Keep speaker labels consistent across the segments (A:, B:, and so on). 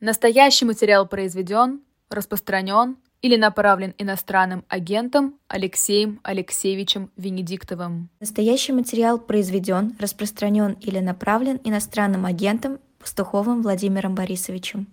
A: Настоящий материал произведен, распространен или направлен иностранным агентом Алексеем Алексеевичем Венедиктовым.
B: Настоящий материал произведен, распространен или направлен иностранным агентом Пастуховым Владимиром Борисовичем.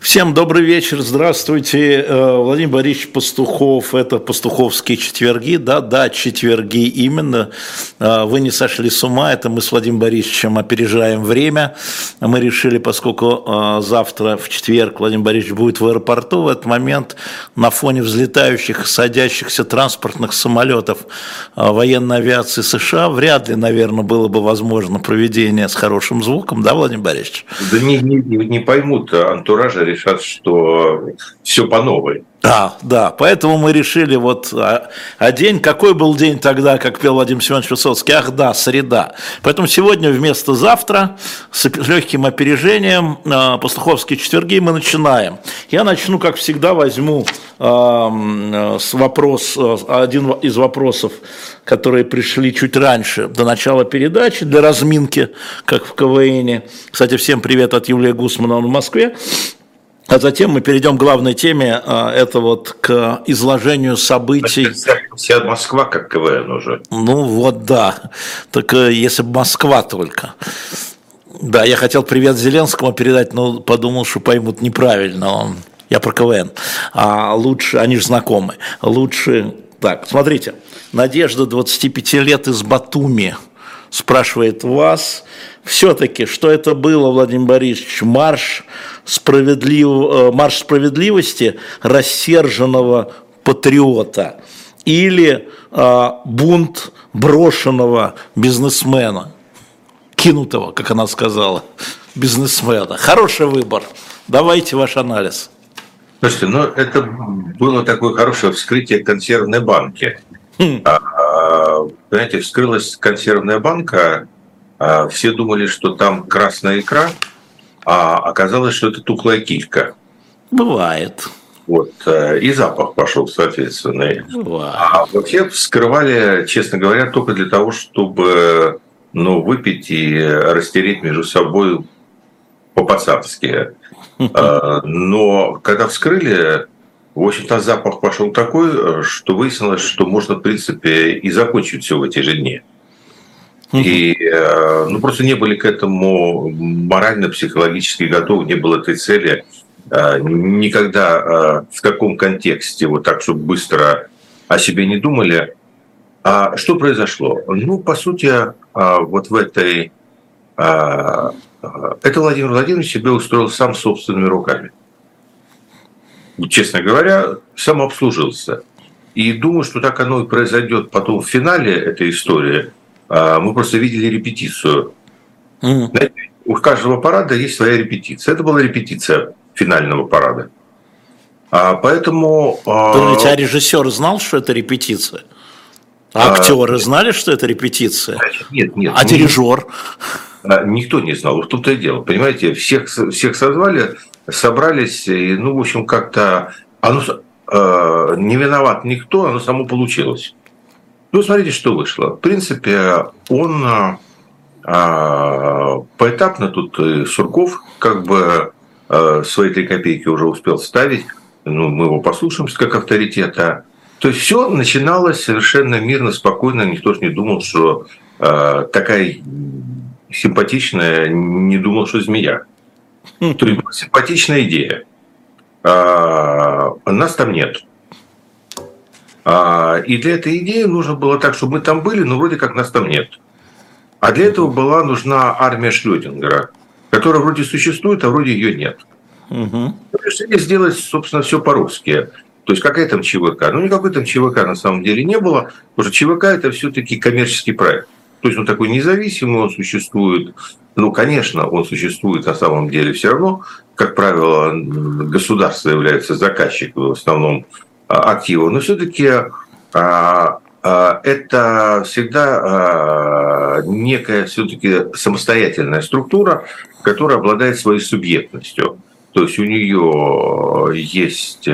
C: Всем добрый вечер, здравствуйте. Э, Владимир Борисович Пастухов, это пастуховские четверги, да, да, четверги именно. Э, вы не сошли с ума, это мы с Владимиром Борисовичем опережаем время. Мы решили, поскольку э, завтра в четверг Владимир Борисович будет в аэропорту, в этот момент на фоне взлетающих и садящихся транспортных самолетов военной авиации США вряд ли, наверное, было бы возможно проведение с хорошим звуком, да, Владимир Борисович?
D: Да не, не, не поймут антуража решат, что все по новой.
C: Да, да, поэтому мы решили вот, а, а день, какой был день тогда, как пел Владимир Семенович Высоцкий? Ах да, среда. Поэтому сегодня вместо завтра с легким опережением э, пастуховские четверги мы начинаем. Я начну, как всегда, возьму э, с вопрос, один из вопросов, которые пришли чуть раньше, до начала передачи, для разминки, как в КВН. Кстати, всем привет от Юлии Гусмана в Москве. А затем мы перейдем к главной теме, а, это вот к изложению событий.
D: Вся Москва как КВН уже.
C: Ну вот да, так э, если бы Москва только. Да, я хотел привет Зеленскому передать, но подумал, что поймут неправильно. Я про КВН. А лучше, они же знакомы. Лучше, так, смотрите, Надежда 25 лет из Батуми спрашивает вас, все-таки, что это было, Владимир Борисович, марш, справедлив... Э, марш справедливости рассерженного патриота или э, бунт брошенного бизнесмена, кинутого, как она сказала, бизнесмена. Хороший выбор. Давайте ваш анализ.
D: Слушайте, ну это было такое хорошее вскрытие консервной банки. Хм. А, а, понимаете, вскрылась консервная банка, все думали, что там красная икра, а оказалось, что это тухлая килька.
C: Бывает.
D: Вот, э, и запах пошел, соответственно. Бывает. А вообще вскрывали, честно говоря, только для того, чтобы ну, выпить и растереть между собой по-пацански. А, но когда вскрыли, в общем-то, запах пошел такой, что выяснилось, что можно, в принципе, и закончить все в эти же дни. И э, ну, просто не были к этому морально-психологически готовы, не было этой цели. Э, никогда э, в таком контексте, вот так, чтобы быстро о себе не думали. А что произошло? Ну, по сути, вот в этой... Это Владимир Владимирович себе устроил сам собственными руками. Честно говоря, сам обслужился. И думаю, что так оно и произойдет потом в финале этой истории – мы просто видели репетицию. Mm. Знаете, у каждого парада есть своя репетиция. Это была репетиция финального парада. А, поэтому...
C: Подождите, а режиссер знал, что это репетиция? А актеры а, знали, что это репетиция?
D: Нет, нет.
C: А дирижер?
D: Никто не знал. В том-то и дело. Понимаете, всех, всех созвали, собрались, и, ну, в общем, как-то... Оно, э, не виноват никто, оно само получилось. Ну, смотрите, что вышло. В принципе, он а, поэтапно тут и Сурков как бы а, свои три копейки уже успел ставить. Ну, мы его послушаем как авторитета. То есть все начиналось совершенно мирно, спокойно. Никто же не думал, что а, такая симпатичная, не думал, что змея. То есть симпатичная идея. А, нас там нет. А, и для этой идеи нужно было так, чтобы мы там были, но вроде как нас там нет. А для этого была нужна армия Шлёдингера, которая вроде существует, а вроде ее нет. Угу. Решили сделать, собственно, все по-русски. То есть какая там ЧВК? Ну, никакой там ЧВК на самом деле не было, потому что ЧВК – это все-таки коммерческий проект. То есть он такой независимый, он существует. Ну, конечно, он существует на самом деле все равно. Как правило, государство является заказчиком в основном актива, но все-таки а, а, это всегда а, некая все-таки самостоятельная структура, которая обладает своей субъектностью. То есть у нее есть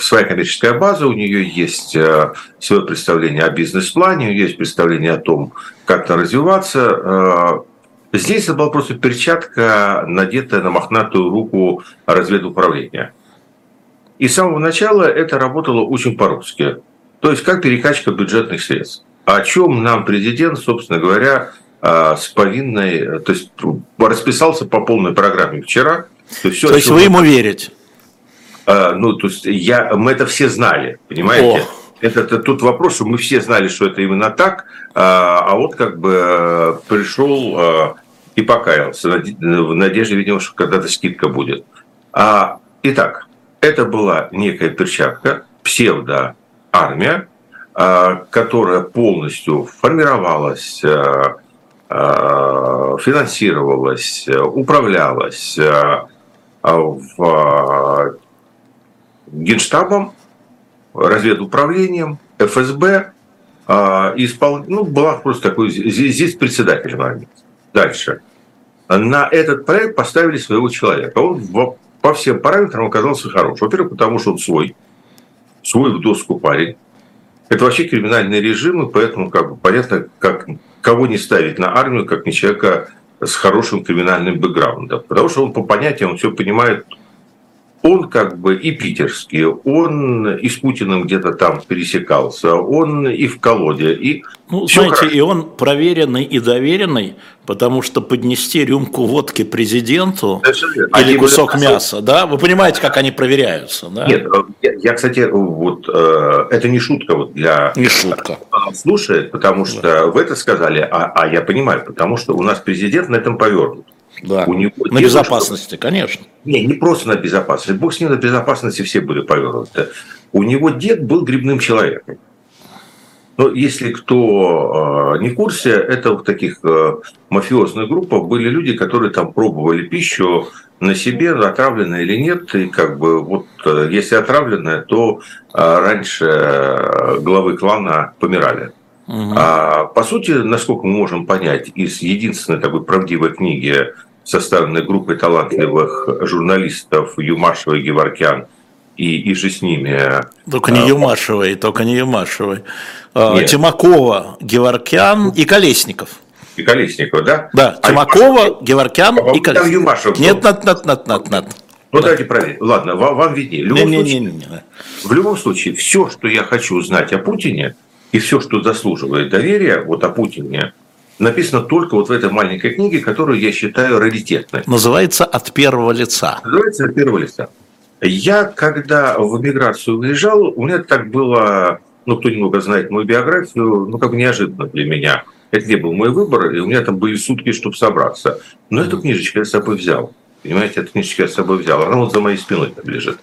D: своя коммерческая база, у нее есть свое представление о бизнес-плане, у нее есть представление о том, как то развиваться. Здесь это была просто перчатка, надетая на мохнатую руку разведуправления. И с самого начала это работало очень по-русски. То есть как перекачка бюджетных средств. О чем нам президент, собственно говоря, а, с повинной, то есть расписался по полной программе вчера.
C: То есть, все, то есть вы ему верите?
D: А, ну, то есть я, мы это все знали, понимаете? О. Это, это тут вопрос, что мы все знали, что это именно так, а, а вот как бы э, пришел а, и покаялся в надежде, видимо, что когда-то скидка будет. А, итак, это была некая перчатка, псевдоармия, а, которая полностью формировалась, а, а, финансировалась, управлялась в Генштабом, разведуправлением, ФСБ, испол... ну, была просто такой, здесь, здесь председатель. Дальше. На этот проект поставили своего человека. Он по всем параметрам оказался хорош. Во-первых, потому что он свой, свой в доску парень. Это вообще криминальный режим, и поэтому как бы понятно, как, кого не ставить на армию, как не человека с хорошим криминальным бэкграундом. Потому что он по понятиям, он все понимает, он как бы и питерский, он и с Путиным где-то там пересекался, он и в колоде. И
C: ну, знаете, хорошо. и он проверенный и доверенный, потому что поднести рюмку водки президенту или кусок были... мяса, да, вы понимаете, как они проверяются, да?
D: Нет, я, я кстати, вот э, это не шутка вот для...
C: Не шутка.
D: Слушает, потому что да. вы это сказали, а, а я понимаю, потому что у нас президент на этом повернут.
C: Да. У него на безопасности, конечно.
D: Не, не просто на безопасности. Бог с ним на безопасности все были повернуты. У него дед был грибным человеком. Но если кто э, не в курсе, это в таких э, мафиозных группах были люди, которые там пробовали пищу на себе, отравленная или нет. И как бы вот э, если отравленная, то раньше главы клана помирали. Угу. А, по сути, насколько мы можем понять из единственной такой правдивой книги составленной группой талантливых журналистов Юмашева и Геворкян, и, и же с ними.
C: Только не а, Юмашевой, только не Юмашевой. А, Нет. Тимакова, Геворкян и Колесников.
D: И Колесников, да?
C: Да, а Тимакова, Юмашев, Геворкян а и Колесников.
D: Юмашев
C: Нет, нет, нет, нет, нет, нет.
D: Ну, да. давайте проверим. Ладно, вам, вам виднее. В любом, не, случае, не, не, не. в любом случае, все, что я хочу узнать о Путине, и все, что заслуживает доверия, вот о Путине, написано только вот в этой маленькой книге, которую я считаю раритетной.
C: Называется «От первого лица».
D: Называется «От первого лица». Я, когда в эмиграцию уезжал, у меня так было, ну, кто немного знает мою биографию, ну, как бы неожиданно для меня. Это не был мой выбор, и у меня там были сутки, чтобы собраться. Но эту книжечку я с собой взял. Понимаете, эту книжечку я с собой взял. Она вот за моей спиной там лежит.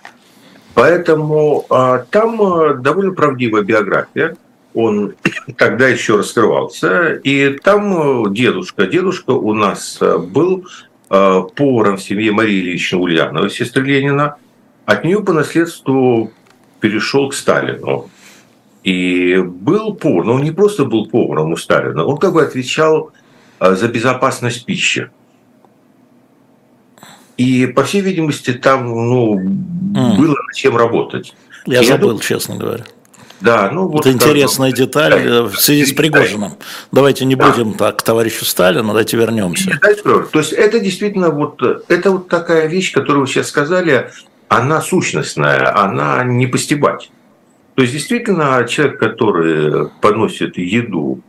D: Поэтому а, там а, довольно правдивая биография он тогда еще раскрывался. И там э, дедушка, дедушка у нас э, был э, поваром в семье Марии Ильичны Ульяновой, сестры Ленина. От нее по наследству перешел к Сталину. И был повар, но он не просто был поваром у Сталина, он как бы отвечал за безопасность пищи. И, по всей видимости, там ну, mm. было над чем работать.
C: Я и забыл, я честно говоря.
D: Да, ну вот.
C: Это интересная скажем, деталь да, в связи с Пригожиным. Да. Давайте не будем да. так к товарищу Сталину, давайте вернемся.
D: То есть это действительно вот, это вот такая вещь, которую вы сейчас сказали, она сущностная, она не постебать. То есть действительно человек, который поносит еду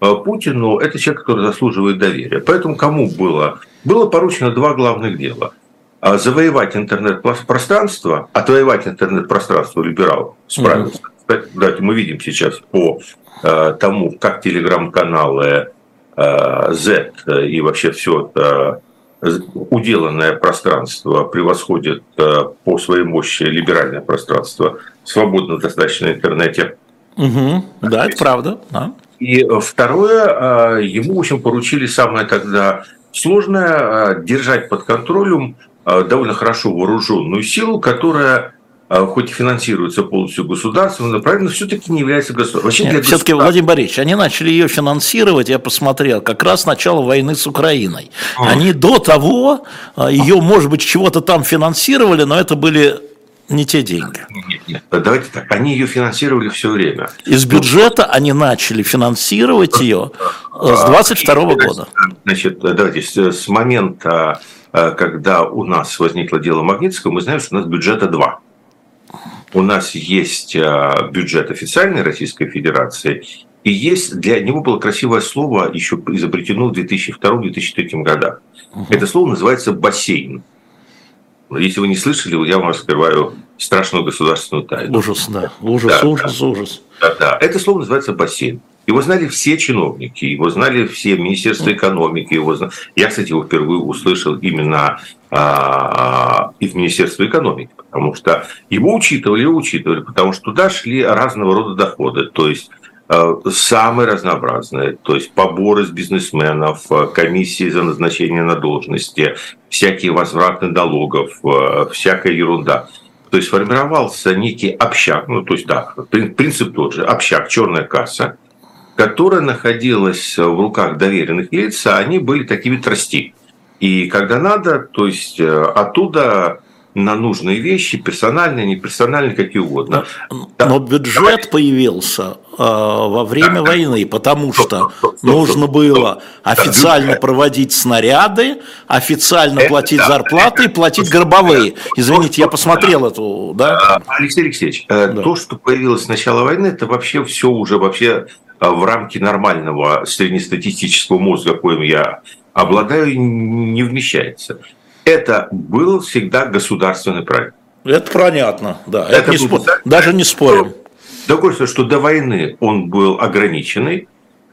D: э, Путину, это человек, который заслуживает доверия. Поэтому кому было? Было поручено два главных дела. А завоевать интернет-пространство, отвоевать интернет-пространство либерал справился. Кстати, мы видим сейчас по э, тому, как телеграм-каналы э, Z и вообще все это уделанное пространство превосходит э, по своей мощи либеральное пространство, свободно достаточно интернете.
C: Угу, да, это правда. Да.
D: И второе, ему, в общем, поручили самое тогда сложное держать под контролем довольно хорошо вооруженную силу, которая хоть и финансируется полностью государством, но правильно все-таки не является государством. Вообще
C: Нет, все-таки, Владимир Борисович, они начали ее финансировать, я посмотрел, как раз с начала войны с Украиной. А. Они до того а, ее, может быть, чего-то там финансировали, но это были Не те деньги.
D: Нет, нет, давайте так. Они ее финансировали все время.
C: Из бюджета они начали финансировать ее с 22 а, года.
D: Значит, давайте с момента, э, когда у нас возникло дело Магнитского, мы знаем, что у нас бюджета два. У нас есть э, бюджет официальной Российской Федерации, и есть для него было красивое слово, еще изобретено в 2002-2003 годах. Угу. Это слово называется бассейн. Если вы не слышали, я вам раскрываю страшную государственную тайну.
C: Ужас, да. Ужас, да, ужас, да. ужас.
D: Да, да. Это слово называется бассейн. Его знали все чиновники, его знали все Министерство экономики. Его знали. Я, кстати, его впервые услышал именно а, и в Министерство экономики, потому что его учитывали, его учитывали, потому что туда шли разного рода доходы. То есть Э, самые разнообразные, то есть поборы с бизнесменов, э, комиссии за назначение на должности, всякие возвраты налогов, э, всякая ерунда. То есть формировался некий общак, ну то есть да, принцип тот же, общак, черная касса, которая находилась в руках доверенных лиц, а они были такими трости. И когда надо, то есть оттуда на нужные вещи, персональные, неперсональные, какие угодно.
C: Но, да. но бюджет Давайте. появился э, во время да. войны, потому что стоп, стоп, стоп, нужно было официально проводить снаряды, официально это, платить да, зарплаты и платить гробовые. Извините, я посмотрел эту, да?
D: А, Алексей Алексеевич, э, да. то, что появилось с начала войны, это вообще все уже вообще э, в рамки нормального среднестатистического мозга, коим я обладаю, не вмещается это был всегда государственный проект.
C: Это понятно, да. Это, это не спор... Даже не спорим.
D: Другое, что до войны он был ограниченный,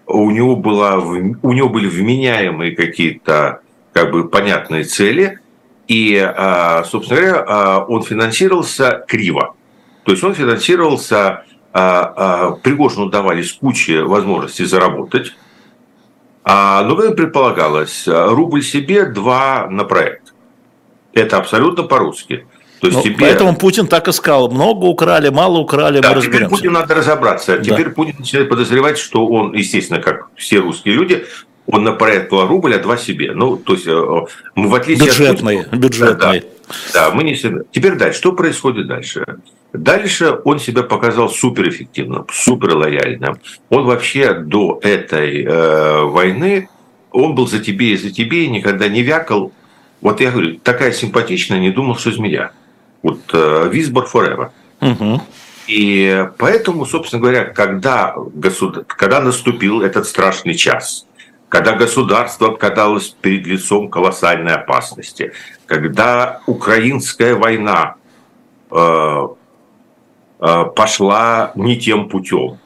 D: у него, была, у него были вменяемые какие-то как бы понятные цели, и, а, собственно говоря, а, он финансировался криво. То есть он финансировался, а, Пригожину давались куча возможностей заработать, но как предполагалось, рубль себе, два на проект. Это абсолютно по-русски.
C: То есть ну, теперь... Поэтому Путин так и сказал, много украли, мало украли, да, мы разберемся.
D: Теперь Путин надо разобраться. Да. Теперь Путин начинает подозревать, что он, естественно, как все русские люди, он на проект рубль, а два себе. Ну, то есть э, мы в отличие
C: бюджетные, от... Бюджетные,
D: да, да, мы не себе. Теперь дальше. Что происходит дальше? Дальше он себя показал суперэффективным, супер лояльным. Он вообще до этой э, войны, он был за тебе и за тебе, и никогда не вякал вот я говорю, такая симпатичная, не думал, что змея. Вот Висбор uh, Forever. Угу. И поэтому, собственно говоря, когда, государ... когда наступил этот страшный час, когда государство оказалось перед лицом колоссальной опасности, когда украинская война э, э, пошла не тем путем,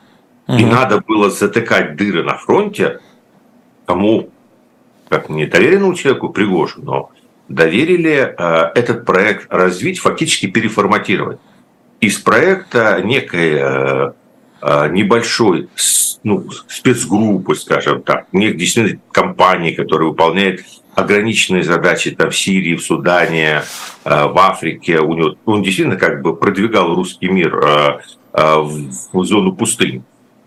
D: угу. и надо было затыкать дыры на фронте, кому, как не доверенному человеку, Пригожину, доверили э, этот проект развить, фактически переформатировать. Из проекта некой э, э, небольшой ну, спецгруппы, скажем так, некой действительно компании, которая выполняет ограниченные задачи там, в Сирии, в Судане, в Африке. У него, он действительно как бы продвигал русский мир в зону пустынь.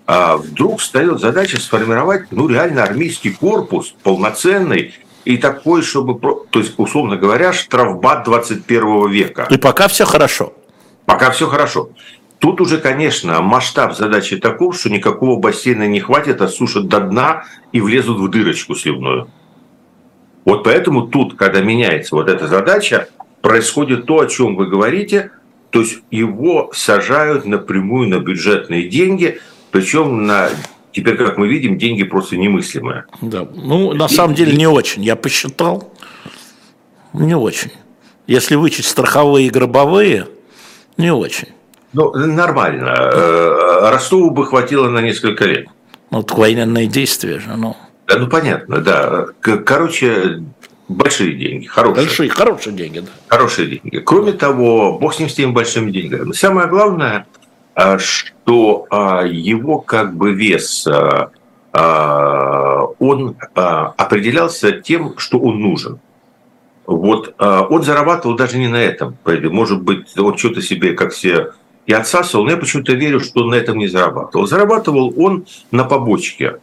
D: А вдруг встает задача сформировать ну, реально армейский корпус полноценный, и такой, чтобы, то есть, условно говоря, штрафбат 21 века.
C: И пока все хорошо.
D: Пока все хорошо. Тут уже, конечно, масштаб задачи таков, что никакого бассейна не хватит, осушат до дна и влезут в дырочку сливную. Вот поэтому тут, когда меняется вот эта задача, происходит то, о чем вы говорите, то есть его сажают напрямую на бюджетные деньги, причем на Теперь, как мы видим, деньги просто немыслимые.
C: Да, ну, на самом деле, не очень. Я посчитал, не очень. Если вычесть страховые и гробовые, не очень.
D: Ну, нормально. Э, Ростову бы хватило на несколько лет.
C: Ну, вот военные действия же, ну.
D: Да, ну, понятно, да. Короче, большие деньги, хорошие.
C: Большие, хорошие деньги, да.
D: Хорошие деньги. Кроме того, бог с ним с теми большими деньгами. Самое главное – что а, его как бы вес, а, он определялся тем, что он нужен. Вот он зарабатывал даже не на этом. Может быть, он что-то себе, как все и отсасывал, но я почему-то верю, что он на этом не зарабатывал. Зарабатывал он на побочке.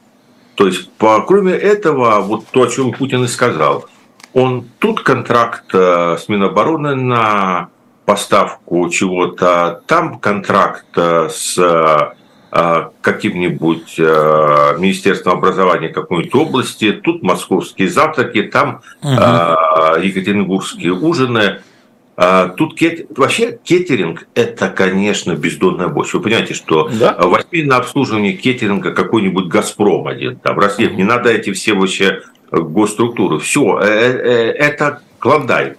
D: То есть, по, кроме этого, вот то, о чем Путин и сказал, он тут контракт с Минобороны на поставку чего-то, там контракт с каким-нибудь Министерством образования какой-нибудь области, тут московские завтраки, там угу. екатеринбургские ужины. Тут кет... вообще кетеринг – это, конечно, бездонная борщ. Вы понимаете, что да? возьми на обслуживание кетеринга какой-нибудь «Газпром» один, там, Россия, не надо эти все вообще госструктуры. Все, э, э, это клондайк.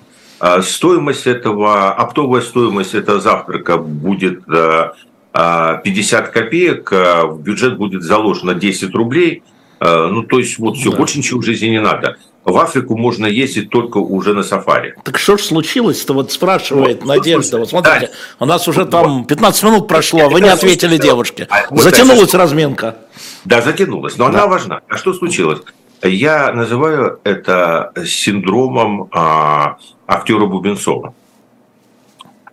D: Стоимость этого, оптовая стоимость этого завтрака будет 50 э, копеек, в бюджет будет заложено 10 рублей. Ну, то есть, вот все, да. больше ничего в жизни не надо. В Африку можно ездить только уже на сафари.
C: Так что ж случилось-то, вот спрашивает вот, Надежда. Вот смотрите, да. у нас уже там 15 минут прошло, а вы не ответили девушке. А, вот затянулась это, разминка.
D: Да, затянулась, но да. она важна. А что случилось? Я называю это синдромом а, актера Бубенцова.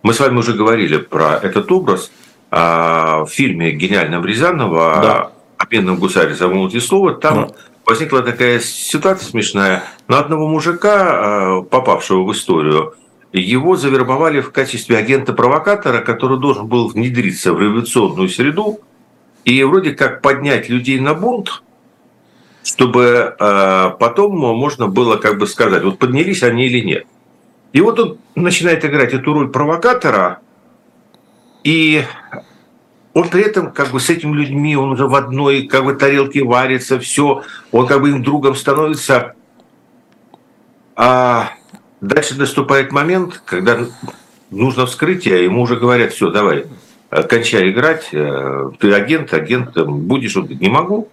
D: Мы с вами уже говорили про этот образ а, в фильме гениального Рязанова да. «О бедном гусаре замолвите слово». Там да. возникла такая ситуация смешная. На одного мужика, а, попавшего в историю, его завербовали в качестве агента-провокатора, который должен был внедриться в революционную среду и вроде как поднять людей на бунт – чтобы э, потом можно было как бы сказать, вот поднялись они или нет. И вот он начинает играть эту роль провокатора, и он при этом как бы с этими людьми, он уже в одной как бы тарелке варится, все, он как бы им другом становится. А дальше наступает момент, когда нужно вскрытие, ему уже говорят, все, давай, кончай играть, э, ты агент, агентом будешь, он говорит, не могу,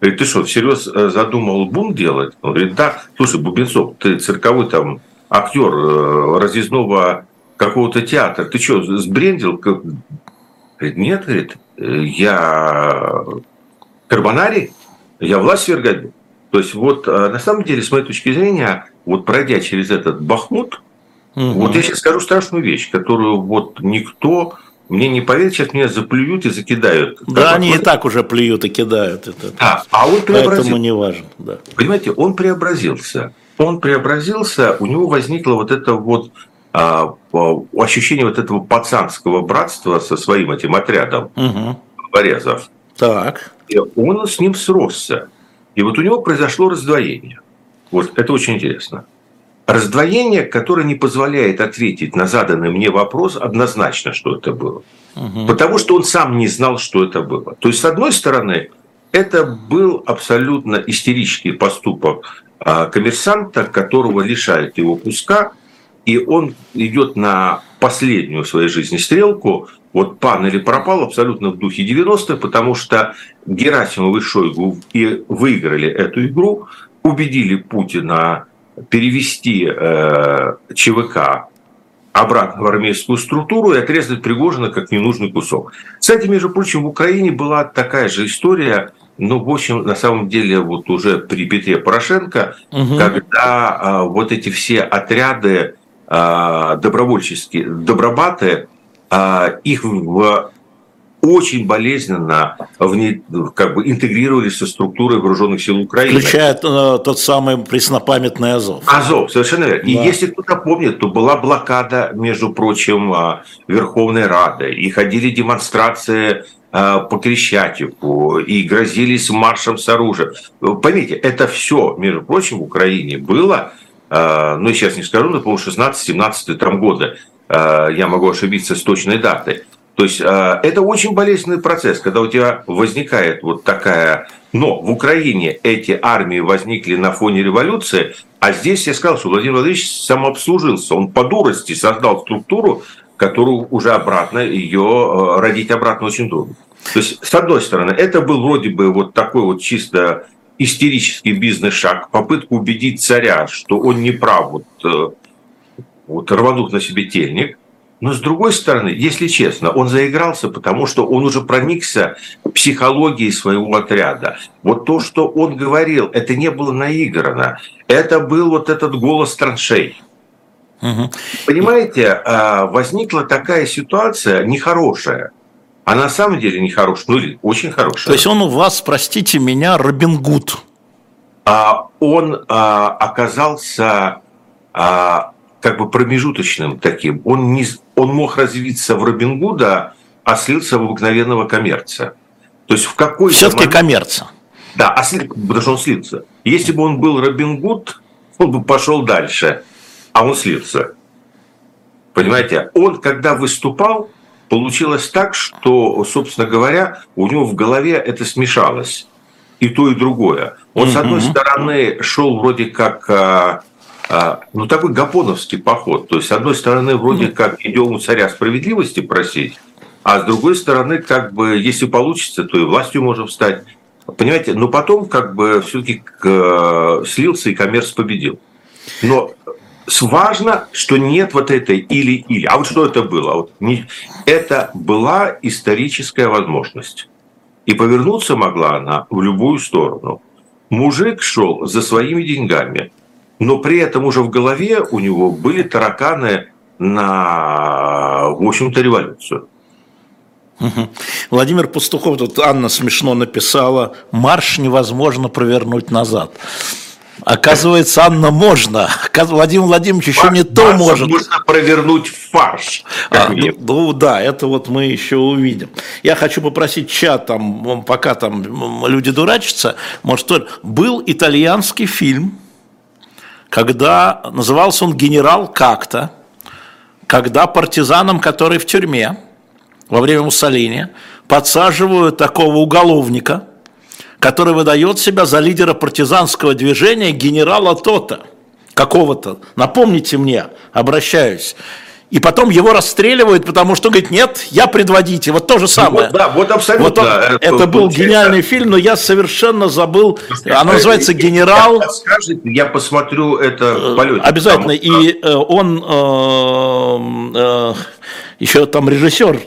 D: Говорит, ты что, всерьез э, задумал бунт делать? Он говорит, да. Слушай, Бубенцов, ты цирковой там актер э, разъездного какого-то театра. Ты что, сбрендил? Говорит, нет, говорит, я карбонарий, я власть свергать То есть вот э, на самом деле, с моей точки зрения, вот пройдя через этот бахмут, угу. вот я сейчас скажу страшную вещь, которую вот никто мне не поверят, сейчас меня заплюют и закидают.
C: Да, они и так уже плюют и кидают. Это,
D: а, а он преобразился.
C: Поэтому не важно. Да.
D: Понимаете, он преобразился. Он преобразился, у него возникло вот это вот а, ощущение вот этого пацанского братства со своим этим отрядом угу. порезов.
C: Так.
D: И он с ним сросся. И вот у него произошло раздвоение. Вот это очень интересно. Раздвоение, которое не позволяет ответить на заданный мне вопрос однозначно, что это было. Угу. Потому что он сам не знал, что это было. То есть, с одной стороны, это был абсолютно истерический поступок а, коммерсанта, которого лишают его куска, и он идет на последнюю в своей жизни стрелку, вот пан или пропал абсолютно в духе 90-х, потому что Герасимов и Шойгу и выиграли эту игру, убедили Путина перевести э, ЧВК обратно в армейскую структуру и отрезать Пригожина как ненужный кусок. Кстати, между прочим, в Украине была такая же история, но, в общем, на самом деле, вот уже при Петре Порошенко, угу. когда а, вот эти все отряды а, добровольческие, добробаты, а, их в очень болезненно вне, как бы интегрировались со структурой вооруженных сил Украины.
C: Включая э, тот самый преснопамятный Азов.
D: Азов, совершенно верно. Да. И если кто-то помнит, то была блокада, между прочим, э, Верховной Рады, и ходили демонстрации э, по Крещатику, и грозились маршем с оружием. Поймите, это все, между прочим, в Украине было, э, ну, сейчас не скажу, но, по-моему, 16-17 там года, я могу ошибиться с точной датой. То есть э, это очень болезненный процесс, когда у тебя возникает вот такая... Но в Украине эти армии возникли на фоне революции, а здесь я сказал, что Владимир Владимирович самообслужился. Он по дурости создал структуру, которую уже обратно, ее э, родить обратно очень трудно. То есть, с одной стороны, это был вроде бы вот такой вот чисто истерический бизнес-шаг, попытка убедить царя, что он не прав, вот, э, вот рванув на себе тельник. Но с другой стороны, если честно, он заигрался, потому что он уже проникся психологией своего отряда. Вот то, что он говорил, это не было наиграно. Это был вот этот голос траншей. Угу. Понимаете, а, возникла такая ситуация нехорошая. А на самом деле нехорошая, ну или очень хорошая.
C: То есть он у вас, простите меня, Робин Гуд.
D: А, он а, оказался как бы промежуточным таким. Он, не, он мог развиться в Робин Гуда, а слился в обыкновенного коммерца. То есть в какой
C: Все-таки момент... коммерца.
D: Да, а сли... потому что он слился. Если бы он был Робин Гуд, он бы пошел дальше, а он слился. Понимаете, он, когда выступал, получилось так, что, собственно говоря, у него в голове это смешалось. И то, и другое. Он, mm-hmm. с одной стороны, шел вроде как а, ну, такой гапоновский поход. То есть, с одной стороны, вроде mm-hmm. как идем у царя справедливости просить, а с другой стороны, как бы, если получится, то и властью можем стать. Понимаете, но потом как бы все-таки э, слился и коммерс победил. Но важно, что нет вот этой или-или. А вот что это было? Вот не... Это была историческая возможность. И повернуться могла она в любую сторону. Мужик шел за своими деньгами, но при этом уже в голове у него были тараканы на, в общем-то, революцию.
C: Владимир Пастухов, тут Анна смешно написала, марш невозможно провернуть назад. Оказывается, Анна, можно. Владимир Владимирович еще Фарш, не то может.
D: Можно провернуть фарш.
C: А, ну, ну да, это вот мы еще увидим. Я хочу попросить чат, там, пока там люди дурачатся, может. Был итальянский фильм, когда назывался он «Генерал как-то», когда партизанам, который в тюрьме, во время Муссолини, подсаживают такого уголовника – который выдает себя за лидера партизанского движения генерала Тота, какого-то, напомните мне, обращаюсь. И потом его расстреливают, потому что говорит, нет, я предводитель. Вот то же самое.
D: Вот, да, вот абсолютно. Вот он,
C: это, это был гениальный фильм, но я совершенно забыл. Оно называется «Генерал».
D: Скажите, я посмотрю это в полете.
C: Обязательно. Потому... И э, он э, э, еще там режиссер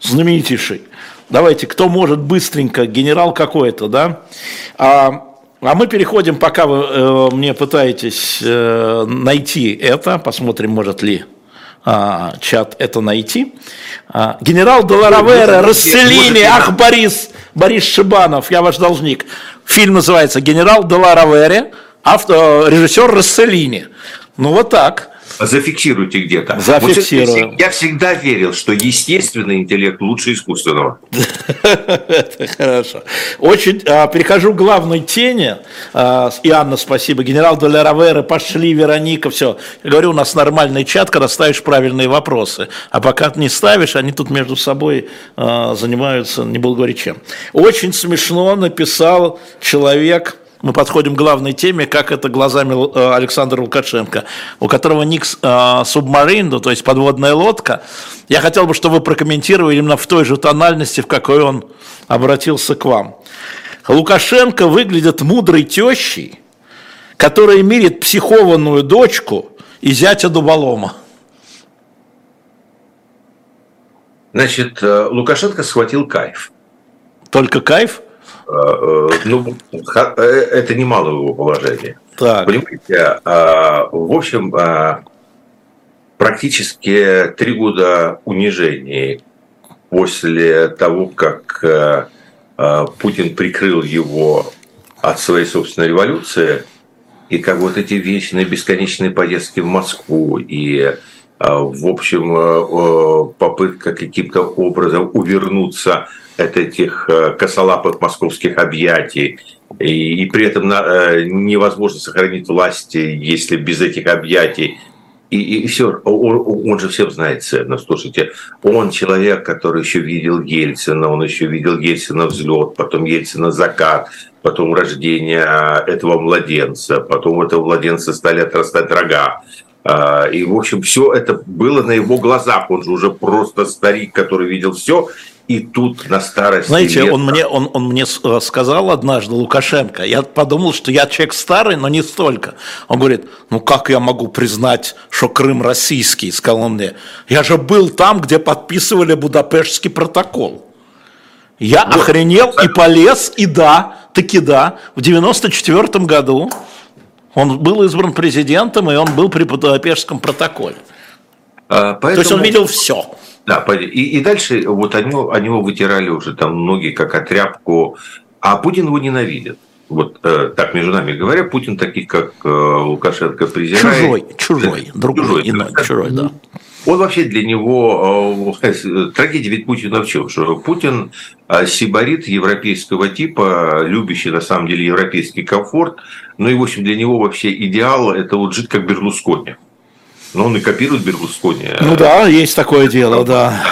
C: знаменитейший Давайте, кто может быстренько, генерал какой-то, да? А, а мы переходим, пока вы э, мне пытаетесь э, найти это, посмотрим, может ли а, чат это найти. А, генерал Доларовера, Расселини, ах, Борис, Борис Шибанов, я ваш должник. Фильм называется «Генерал Доларовере», авто, режиссер Расселини. Ну вот так
D: зафиксируйте где-то.
C: Зафиксируем.
D: Вот я всегда верил, что естественный интеллект лучше искусственного.
C: Это хорошо. Очень а, перехожу к главной теме. А, и Анна, спасибо. Генерал Доля пошли, Вероника, все. Я говорю, у нас нормальный чат, когда ставишь правильные вопросы. А пока не ставишь, они тут между собой а, занимаются, не буду говорить чем. Очень смешно написал человек мы подходим к главной теме, как это глазами э, Александра Лукашенко, у которого ник э, субмарин, ну, то есть подводная лодка. Я хотел бы, чтобы вы прокомментировали именно в той же тональности, в какой он обратился к вам. Лукашенко выглядит мудрой тещей, которая мирит психованную дочку и зятя дуболома.
D: Значит, э, Лукашенко схватил кайф.
C: Только кайф?
D: Э, ну, э, это немало его положения. Так. Понимаете, в общем, практически три года унижений после того, как э, Путин прикрыл его от своей собственной революции, и как вот эти вечные бесконечные поездки в Москву, и, в общем, попытка каким-то образом увернуться от этих э, косолапых московских объятий, и, и при этом э, невозможно сохранить власть, если без этих объятий. И, и все, он, он же всем знает цену. Слушайте, он человек, который еще видел Ельцина, он еще видел Ельцина взлет, потом Ельцина закат, потом рождение этого младенца, потом у этого младенца стали отрастать рога. И, в общем, все это было на его глазах. Он же уже просто старик, который видел все и тут на старости
C: Знаете, лет... он мне, он, он мне э, сказал однажды, Лукашенко, я подумал, что я человек старый, но не столько. Он говорит, ну как я могу признать, что Крым российский, сказал он мне. Я же был там, где подписывали Будапештский протокол. Я вот. охренел и полез, и да, таки да, в 94 году он был избран президентом, и он был при Будапештском протоколе. А, поэтому... То есть он видел все.
D: Да, и, и дальше вот они, они его вытирали уже там многие как отряпку, а Путин его ненавидит. вот э, так между нами говоря, Путин таких, как э, Лукашенко, презирает.
C: Чужой, чужой, другой, чужой, иной, чужой, да.
D: Он вообще для него, э, трагедия ведь Путина в чем? Что Путин э, сибарит европейского типа, любящий на самом деле европейский комфорт, ну и в общем для него вообще идеал это вот жить как Берлускони. Но он и копирует Берлускони.
C: Ну да, есть такое дело, да.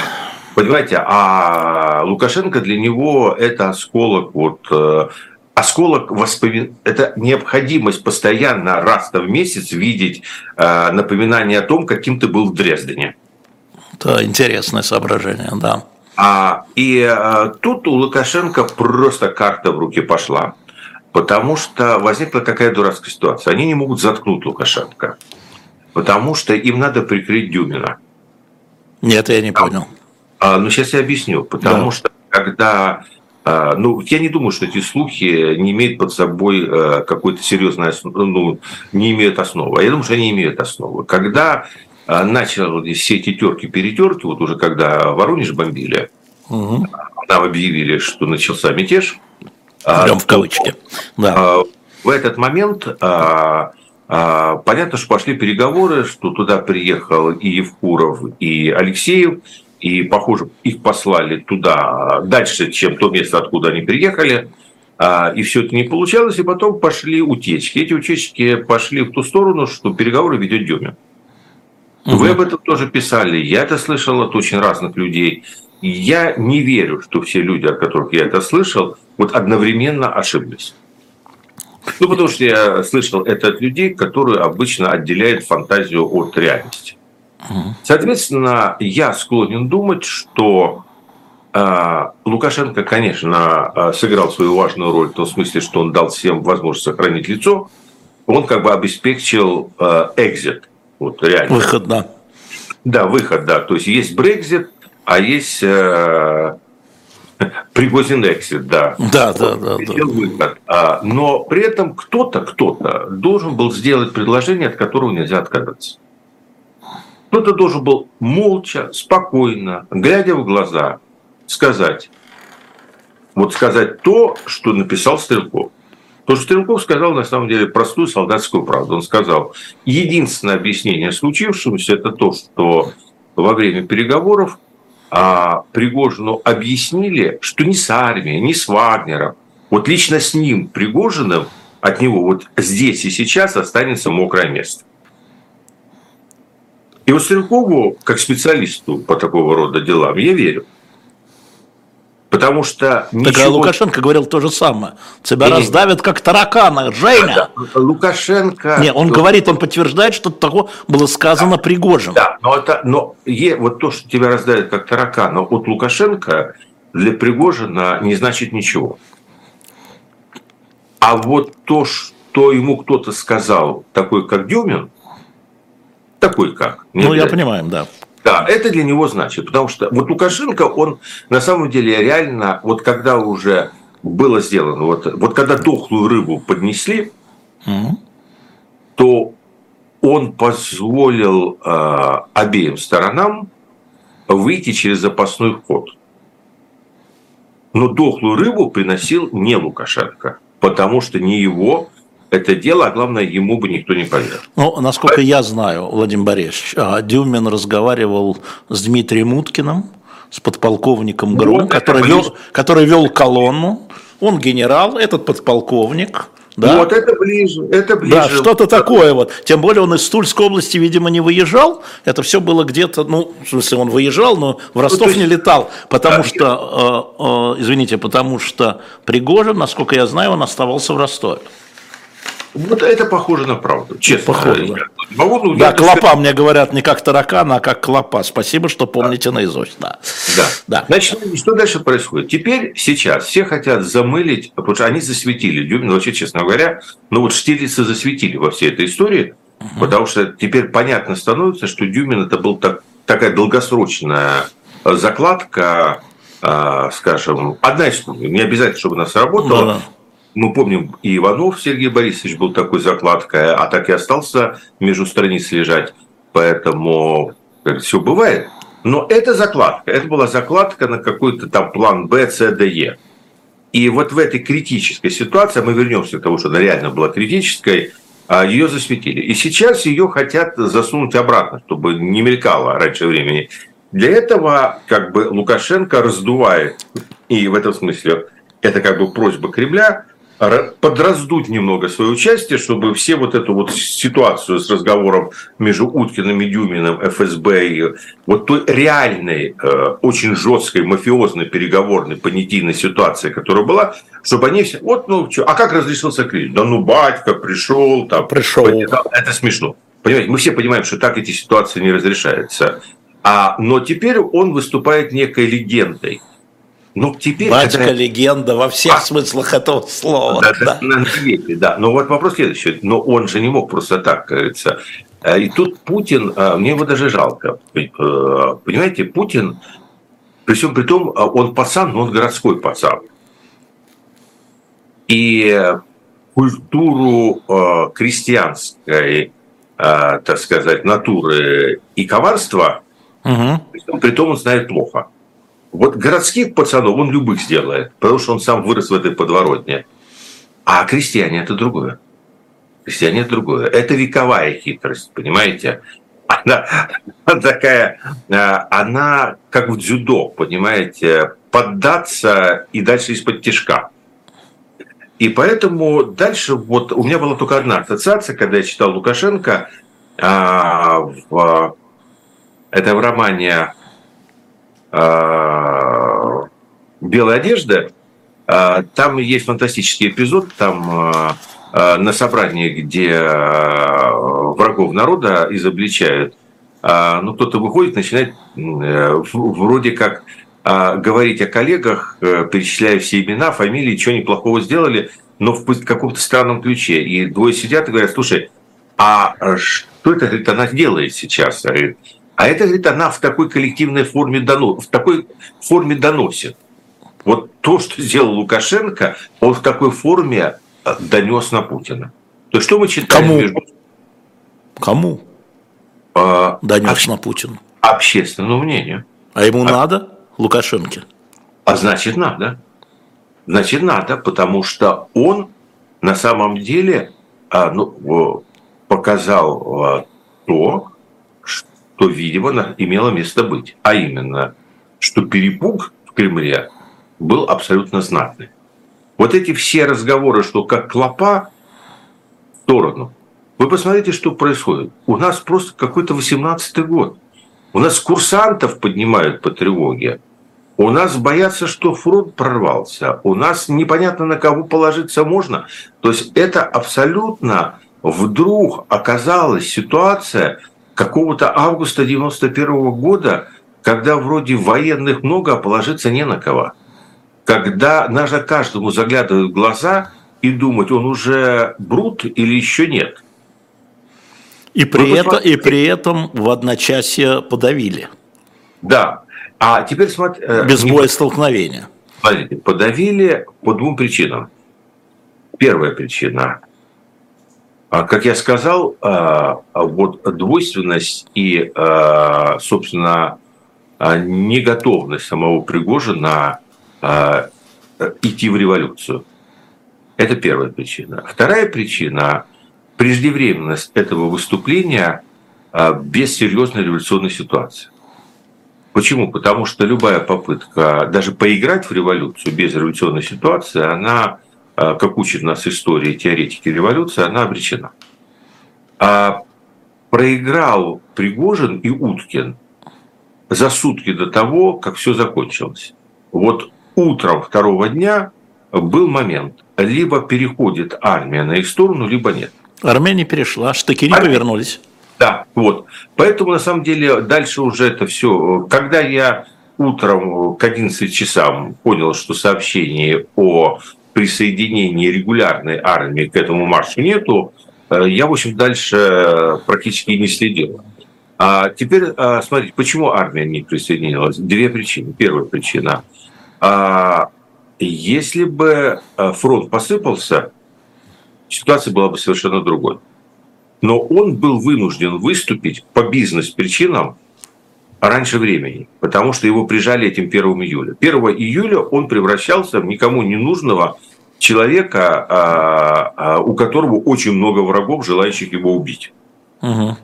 D: Понимаете, а Лукашенко для него это осколок вот э, осколок воспомин... это необходимость постоянно раз в месяц видеть э, напоминание о том, каким ты был в Дрездене.
C: Это интересное соображение, да.
D: А, и а, тут у Лукашенко просто карта в руки пошла, потому что возникла какая дурацкая ситуация. Они не могут заткнуть Лукашенко, потому что им надо прикрыть Дюмина.
C: Нет, я не понял.
D: А, ну, сейчас я объясню. Потому да. что когда... А, ну, я не думаю, что эти слухи не имеют под собой а, какой-то серьезной основы, ну, не имеют основы. А я думаю, что они имеют основу. Когда начали все эти терки-перетерки, вот уже когда Воронеж бомбили, угу. нам объявили, что начался мятеж.
C: Прям в кавычки.
D: Да. В этот момент понятно, что пошли переговоры, что туда приехал и Евкуров, и Алексеев, и, похоже, их послали туда дальше, чем то место, откуда они приехали, а, и все это не получалось, и потом пошли утечки. Эти утечки пошли в ту сторону, что переговоры ведет Дюмин. Угу. Вы об этом тоже писали, я это слышал от очень разных людей. я не верю, что все люди, от которых я это слышал, вот одновременно ошиблись. Ну, потому что я слышал это от людей, которые обычно отделяют фантазию от реальности. Соответственно, я склонен думать, что э, Лукашенко, конечно, э, сыграл свою важную роль в том смысле, что он дал всем возможность сохранить лицо. Он как бы обеспечил э, экзит. Вот реально.
C: Выход, да.
D: Да, выход, да. То есть есть Брекзит, а есть э, Пригозин экзит, да.
C: Да, да, да. да.
D: Выход. А, но при этом кто-то, кто-то должен был сделать предложение, от которого нельзя отказаться. Кто-то должен был молча, спокойно, глядя в глаза, сказать, вот сказать то, что написал Стрелков. То, что Стрелков сказал, на самом деле, простую солдатскую правду. Он сказал, единственное объяснение случившемуся – это то, что во время переговоров а, Пригожину объяснили, что ни с армией, ни с Вагнером, вот лично с ним, Пригожиным, от него вот здесь и сейчас останется мокрое место. И вот Стрелкову, как специалисту по такого рода делам, я верю. Потому что
C: ничего... Так а Лукашенко говорил то же самое. Тебя не, раздавят как таракана, Женя.
D: Да, Лукашенко...
C: Не, он говорит, он подтверждает, что такого было сказано да, Пригожин.
D: Да, но, это, но е, вот то, что тебя раздавят как таракана от Лукашенко для Пригожина не значит ничего. А вот то, что ему кто-то сказал, такой как Дюмин, такой как.
C: Ну, я понимаю, да.
D: Да, это для него значит, потому что вот Лукашенко, он на самом деле реально, вот когда уже было сделано, вот, вот когда дохлую рыбу поднесли, mm то он позволил э, обеим сторонам выйти через запасной вход. Но дохлую рыбу приносил не Лукашенко, потому что не его это дело, а главное, ему бы никто не поверил.
C: Ну, насколько я знаю, Владимир Борисович, а, Дюмин разговаривал с Дмитрием Уткиным, с подполковником ГРУ, вот который, вел, который вел колонну. Он генерал, этот подполковник. Да?
D: Вот это ближе, это ближе.
C: Да, что-то такое вот. Тем более он из Тульской области, видимо, не выезжал. Это все было где-то, ну, в смысле, он выезжал, но в Ростов ну, есть... не летал, потому да, что, э, э, извините, потому что Пригожин, насколько я знаю, он оставался в Ростове.
D: Вот это похоже на правду, честно.
C: Похоже, да. Могу, ну, да, клопа сказать... мне говорят не как таракана, а как клопа. Спасибо, что помните да. наизусть. Да.
D: Да. да. Значит, что дальше происходит? Теперь, сейчас, все хотят замылить, потому что они засветили Дюмина, вообще, честно говоря, ну вот Штирлица засветили во всей этой истории, угу. потому что теперь понятно становится, что Дюмин это был так, такая долгосрочная закладка, э, скажем, одна из, не обязательно, чтобы она сработала, да, да мы помним, и Иванов Сергей Борисович был такой закладкой, а так и остался между страниц лежать. Поэтому все бывает. Но это закладка. Это была закладка на какой-то там план Б, С, Д, Е. И вот в этой критической ситуации, мы вернемся к тому, что она реально была критической, а, ее засветили. И сейчас ее хотят засунуть обратно, чтобы не мелькало раньше времени. Для этого как бы Лукашенко раздувает, и в этом смысле это как бы просьба Кремля, подраздуть немного свое участие, чтобы все вот эту вот ситуацию с разговором между Уткиным и Дюминым, ФСБ и вот той реальной, э, очень жесткой, мафиозной, переговорной, понятийной ситуации, которая была, чтобы они все, вот, ну, что, а как разрешился кризис? Да ну, батька пришел, там,
C: пришел.
D: Это смешно. Понимаете, мы все понимаем, что так эти ситуации не разрешаются. А, но теперь он выступает некой легендой.
C: Ну, теперь... Батька когда... легенда во всех а... смыслах этого слова. Да,
D: да. На свете, да. Но вот вопрос следующий. Но он же не мог просто так, говорится. Э, и тут Путин, э, мне его даже жалко. Э, понимаете, Путин, при всем при том, он пацан, но он городской пацан. И культуру крестьянской, так сказать, натуры и коварства, угу. при том он знает плохо. Вот городских пацанов он любых сделает, потому что он сам вырос в этой подворотне. А крестьяне – это другое. Крестьяне – это другое. Это вековая хитрость, понимаете? Она, она такая, а, она как в дзюдо, понимаете, поддаться и дальше из-под тяжка. И поэтому дальше вот у меня была только одна ассоциация, когда я читал Лукашенко, а, в, это в романе белая одежда, а, там есть фантастический эпизод, там а, на собрании, где врагов народа изобличают, ну, кто-то выходит, начинает э, вроде как говорить о коллегах, э, перечисляя все имена, фамилии, что они плохого сделали, но в каком-то странном ключе. И двое сидят и говорят, слушай, а что это, говорит, она делает сейчас? Говорит, а это, говорит, она в такой коллективной форме, дано, в такой форме доносит. Вот то, что сделал Лукашенко, он в такой форме э, донес на Путина. То есть что мы читаем?
C: Кому? Между... Кому? А, донес обще... на Путина.
D: Общественному мнению.
C: А ему а... надо Лукашенко?
D: А значит надо. Значит надо, потому что он на самом деле а, ну, показал а, то, то, видимо, имело место быть. А именно, что перепуг в Кремле был абсолютно знатный. Вот эти все разговоры, что как клопа в сторону. Вы посмотрите, что происходит. У нас просто какой-то 18-й год. У нас курсантов поднимают по тревоге. У нас боятся, что фронт прорвался. У нас непонятно, на кого положиться можно. То есть это абсолютно вдруг оказалась ситуация, какого-то августа 91 года, когда вроде военных много, а положиться не на кого. Когда надо каждому заглядывать в глаза и думать, он уже брут или еще нет.
C: И при, это, и при этом в одночасье подавили.
D: Да. А теперь смотрите...
C: Э, Без боя столкновения.
D: Смотрите, подавили по двум причинам. Первая причина как я сказал, а, а вот двойственность и, собственно, неготовность самого Пригожина идти в революцию. Это первая причина. Вторая причина – преждевременность этого выступления без серьезной революционной ситуации. Почему? Потому что любая попытка даже поиграть в революцию без революционной ситуации, она а, как учит нас история теоретики революции, она обречена. А проиграл Пригожин и Уткин за сутки до того, как все закончилось. Вот утром второго дня был момент. Либо переходит армия на их сторону, либо нет.
C: Армия не перешла, штыки не армия... повернулись.
D: Да, вот. Поэтому, на самом деле, дальше уже это все. Когда я утром к 11 часам понял, что сообщение о присоединения регулярной армии к этому маршу нету, э, я, в общем, дальше практически не следил. А теперь э, смотрите, почему армия не присоединилась? Две причины. Первая причина. А, если бы э, фронт посыпался, ситуация была бы совершенно другой. Но он был вынужден выступить по бизнес-причинам раньше времени, потому что его прижали этим 1 июля. 1 июля он превращался в никому не нужного человека, а, а, у которого очень много врагов, желающих его убить. Угу.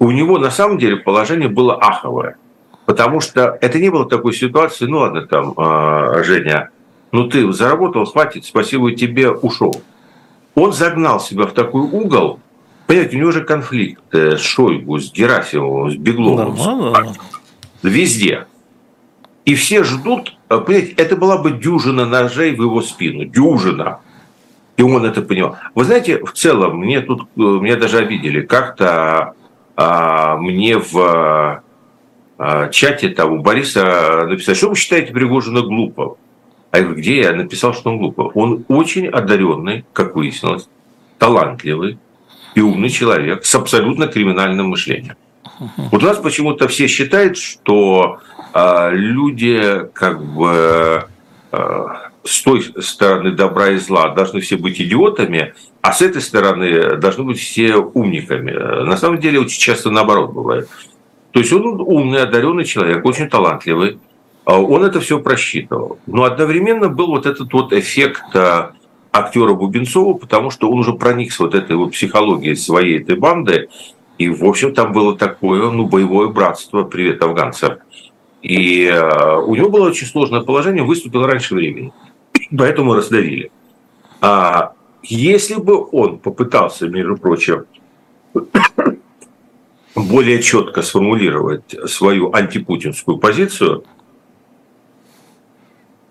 D: У него на самом деле положение было аховое, потому что это не было такой ситуации, ну ладно, там, а, Женя, ну ты заработал, хватит, спасибо тебе, ушел. Он загнал себя в такой угол, понимаете, у него же конфликт с Шойгу, с Герасимовым, с Бегловым, с везде. И все ждут, понимаете, это была бы дюжина ножей в его спину, дюжина. И он это понимал. Вы знаете, в целом, мне тут, меня даже обидели. Как-то а, мне в а, чате там у Бориса написали, что вы считаете Пригожина глупым? А я говорю, где я написал, что он глупый? Он очень одаренный, как выяснилось, талантливый и умный человек с абсолютно криминальным мышлением. Вот у нас почему-то все считают, что э, люди как бы э, с той стороны добра и зла должны все быть идиотами, а с этой стороны должны быть все умниками. На самом деле очень часто наоборот бывает. То есть он умный, одаренный человек, очень талантливый, а он это все просчитывал. Но одновременно был вот этот вот эффект актера Бубенцова, потому что он уже проникся вот этой вот психологией своей этой банды, и, в общем, там было такое, ну, боевое братство, привет, афганцам. И э, у него было очень сложное положение, выступил раньше времени, поэтому раздавили. А если бы он попытался, между прочим, более четко сформулировать свою антипутинскую позицию,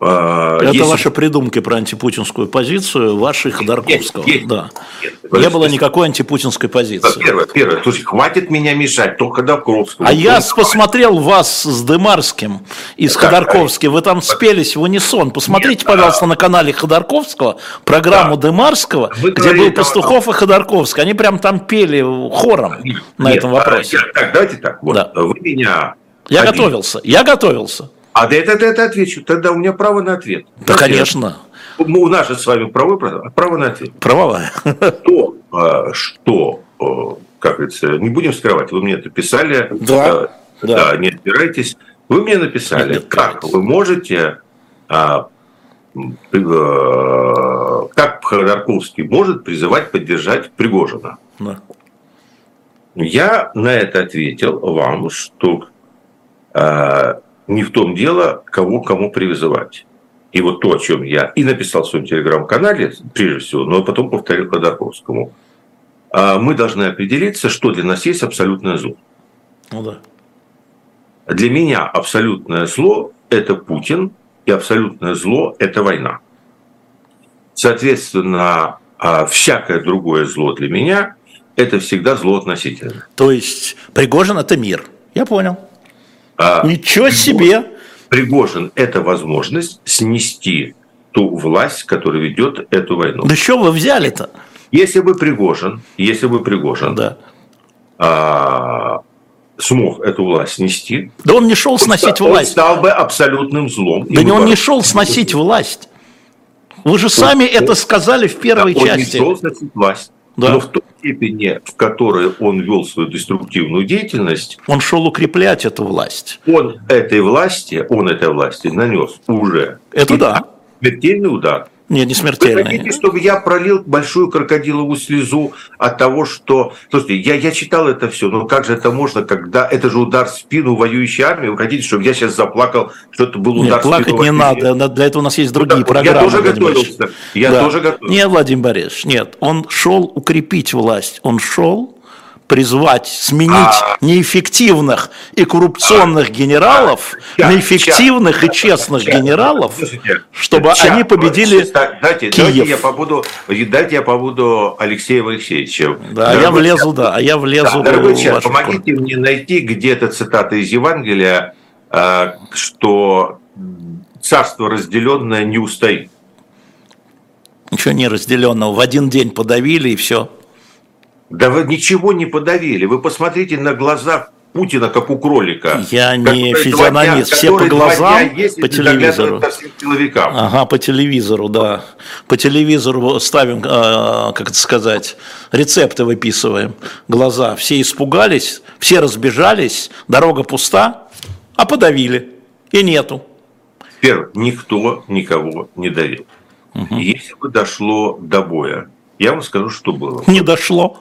C: Это Если... ваши придумки про антипутинскую позицию, ваши Ходорковского. Нет, нет, да. нет, не было никакой антипутинской позиции.
D: Первое, первое. То есть хватит меня мешать, только Ходорковского.
C: А я посмотрел вас с Дымарским и с Ходорковским. Вы там спелись в унисон. Посмотрите, нет, пожалуйста, а... на канале Ходорковского программу да. Дымарского, Вы где был Пастухов и Ходорковский. Они прям там пели хором нет, на этом вопросе.
D: А, так, давайте так. Вот. Да. Вы меня...
C: Я один... готовился. Я готовился.
D: А да это, это, отвечу. Тогда у меня право на ответ.
C: Да, конечно.
D: Ну, у нас же с вами право, право на ответ.
C: Правовая.
D: То, а, что, как говорится, не будем скрывать, вы мне это писали.
C: Да.
D: Да, да не отбирайтесь. Вы мне написали, Нет, как вы можете, а, э, как Ходорковский может призывать поддержать Пригожина. Да. Я на это ответил вам, что а, не в том дело, кого кому призывать. И вот то, о чем я и написал в своем телеграм-канале, прежде всего, но потом повторил Ходорковскому. А мы должны определиться, что для нас есть абсолютное зло. Ну да. Для меня абсолютное зло – это Путин, и абсолютное зло – это война. Соответственно, а всякое другое зло для меня – это всегда зло относительно.
C: То есть Пригожин – это мир. Я понял. А Ничего Пригожин, себе!
D: Пригожин – это возможность снести ту власть, которая ведет эту войну.
C: Да что вы взяли-то?
D: Если бы Пригожин, если бы Пригожин да. а, смог эту власть снести,
C: да он не шел сносить он, власть,
D: он стал бы абсолютным злом.
C: Да не он не шел сносить власть. Вы же сами он, это сказали в первой
D: да,
C: части.
D: Он не шел сносить власть. Да. Но в той степени, в которой он вел свою деструктивную деятельность...
C: Он шел укреплять эту власть.
D: Он этой власти, он этой власти нанес уже...
C: Это да.
D: Смертельный удар.
C: Нет, не смертельно.
D: Вы хотите, чтобы я пролил большую крокодиловую слезу от того, что... Слушайте, я, я читал это все, но как же это можно, когда это же удар в спину воюющей армии? Вы хотите, чтобы я сейчас заплакал, что это был удар Нет,
C: плакать в спину? не надо, для этого у нас есть другие ну, программы.
D: Я тоже готовился. Я да. тоже готовился.
C: Нет, Владимир Борисович, нет. Он шел укрепить власть. Он шел призвать сменить а, неэффективных и коррупционных а, генералов а, на эффективных ща, и честных ща, генералов, слушайте, чтобы ща, они победили
D: дайте, Киев. Дайте я побуду, дайте я побуду Алексеем Алексеевичем.
C: Да, а я влезу, чат, да, я влезу.
D: Да, дорогой чат, помогите курс. мне найти где-то цитаты из Евангелия, а, что царство разделенное не устоит.
C: Ничего не разделенного. В один день подавили и все.
D: Да вы ничего не подавили. Вы посмотрите на глаза Путина, как у кролика.
C: Я не физиономист, все по глазам, по телевизору. Ага, по телевизору, да. По телевизору ставим, а, как это сказать, рецепты выписываем. Глаза. Все испугались, все разбежались, дорога пуста, а подавили. И нету.
D: Первое, никто никого не давил. Угу. Если бы дошло до боя, я вам скажу, что было.
C: Не дошло.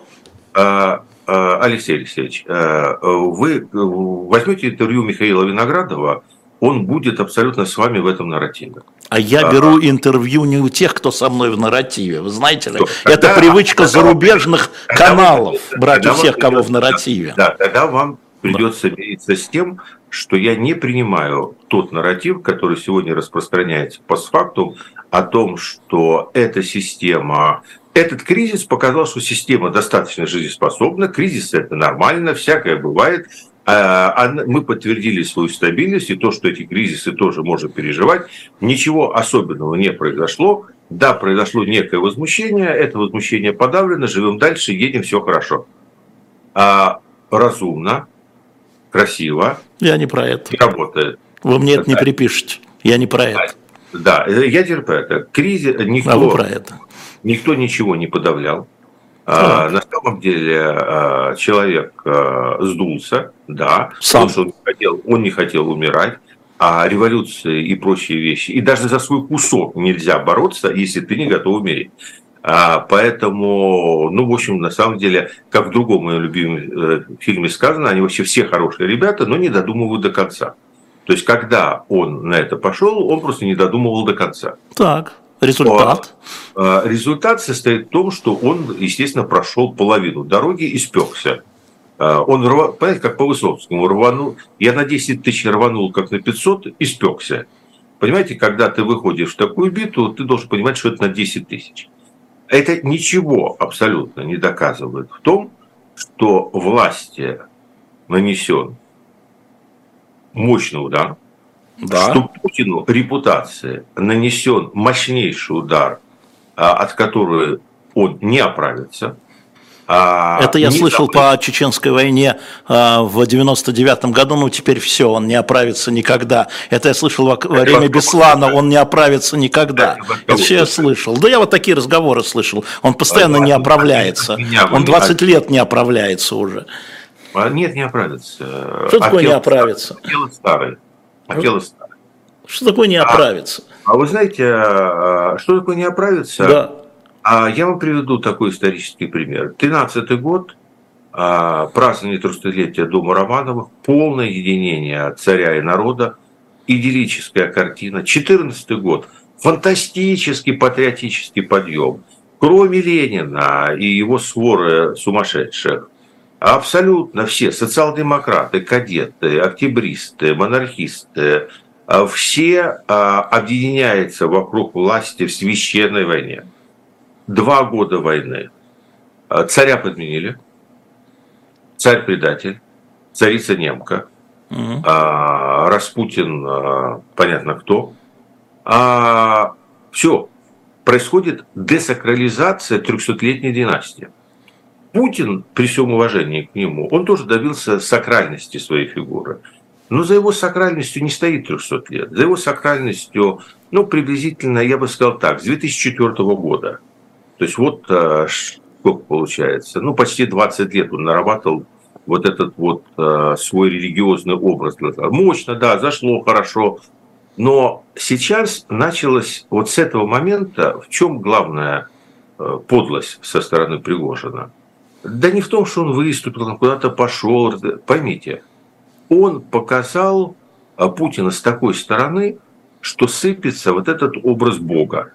D: А, а, Алексей Алексеевич, а, вы возьмете интервью Михаила Виноградова, он будет абсолютно с вами в этом нарративе.
C: А я беру интервью не у тех, кто со мной в нарративе. Вы знаете ли, тогда, это привычка тогда зарубежных тогда каналов брать у всех, кого в нарративе.
D: Да, тогда вам придется мириться с тем, что я не принимаю тот нарратив, который сегодня распространяется по факту о том, что эта система, этот кризис показал, что система достаточно жизнеспособна, кризис это нормально, всякое бывает, а, мы подтвердили свою стабильность и то, что эти кризисы тоже можно переживать. Ничего особенного не произошло. Да, произошло некое возмущение, это возмущение подавлено, живем дальше, едем, все хорошо. А, разумно, красиво.
C: Я не про это.
D: И работает.
C: Вы мне это не припишете. Я не про это.
D: Да, я теперь про это. Кризис никто, а вы про это. Никто ничего не подавлял. А, на самом деле а, человек а, сдулся, да, Сам. потому что он не, хотел, он не хотел умирать, а революции и прочие вещи. И даже за свой кусок нельзя бороться, если ты не готов умереть. А, поэтому, ну, в общем, на самом деле, как в другом моем любимом э, фильме сказано, они вообще все хорошие ребята, но не додумывают до конца. То есть, когда он на это пошел, он просто не додумывал до конца.
C: Так, результат?
D: А, результат состоит в том, что он, естественно, прошел половину дороги и спекся. А, он, понимаете, как по Высоцкому, рванул, я на 10 тысяч рванул, как на 500, и спекся. Понимаете, когда ты выходишь в такую битву, ты должен понимать, что это на 10 тысяч это ничего абсолютно не доказывает в том, что власти нанесен мощный удар, да. что Путину репутации нанесен мощнейший удар, а, от которого он не оправится,
C: а, Это я слышал по чеченской войне а, в 99-м году, ну теперь все, он не оправится никогда. Это я слышал во время Беслана, он не оправится никогда. Это все я слышал. Да я вот такие разговоры слышал. Он постоянно не оправляется. Он 20 лет не оправляется уже.
D: Нет, не оправится.
C: Что такое не оправится?
D: Тело старое. А тело старое.
C: Что такое не оправится?
D: А, а вы знаете, что такое не оправится? Да. А я вам приведу такой исторический пример. 13 год, а, празднование трехстолетия Дома Романовых, полное единение царя и народа, идиллическая картина. 14 год, фантастический патриотический подъем. Кроме Ленина и его своры сумасшедших, абсолютно все, социал-демократы, кадеты, октябристы, монархисты, а, все а, объединяются вокруг власти в священной войне два года войны. А, царя подменили, царь предатель, царица немка, угу. Распутин, а, понятно кто. А, все, происходит десакрализация 300-летней династии. Путин, при всем уважении к нему, он тоже добился сакральности своей фигуры. Но за его сакральностью не стоит 300 лет. За его сакральностью, ну, приблизительно, я бы сказал так, с 2004 года – то есть вот э, сколько получается, ну почти 20 лет он нарабатывал вот этот вот э, свой религиозный образ. Мощно, да, зашло хорошо. Но сейчас началось вот с этого момента, в чем главная э, подлость со стороны Пригожина? Да не в том, что он выступил, он куда-то пошел. Поймите, он показал Путина с такой стороны, что сыпется вот этот образ Бога.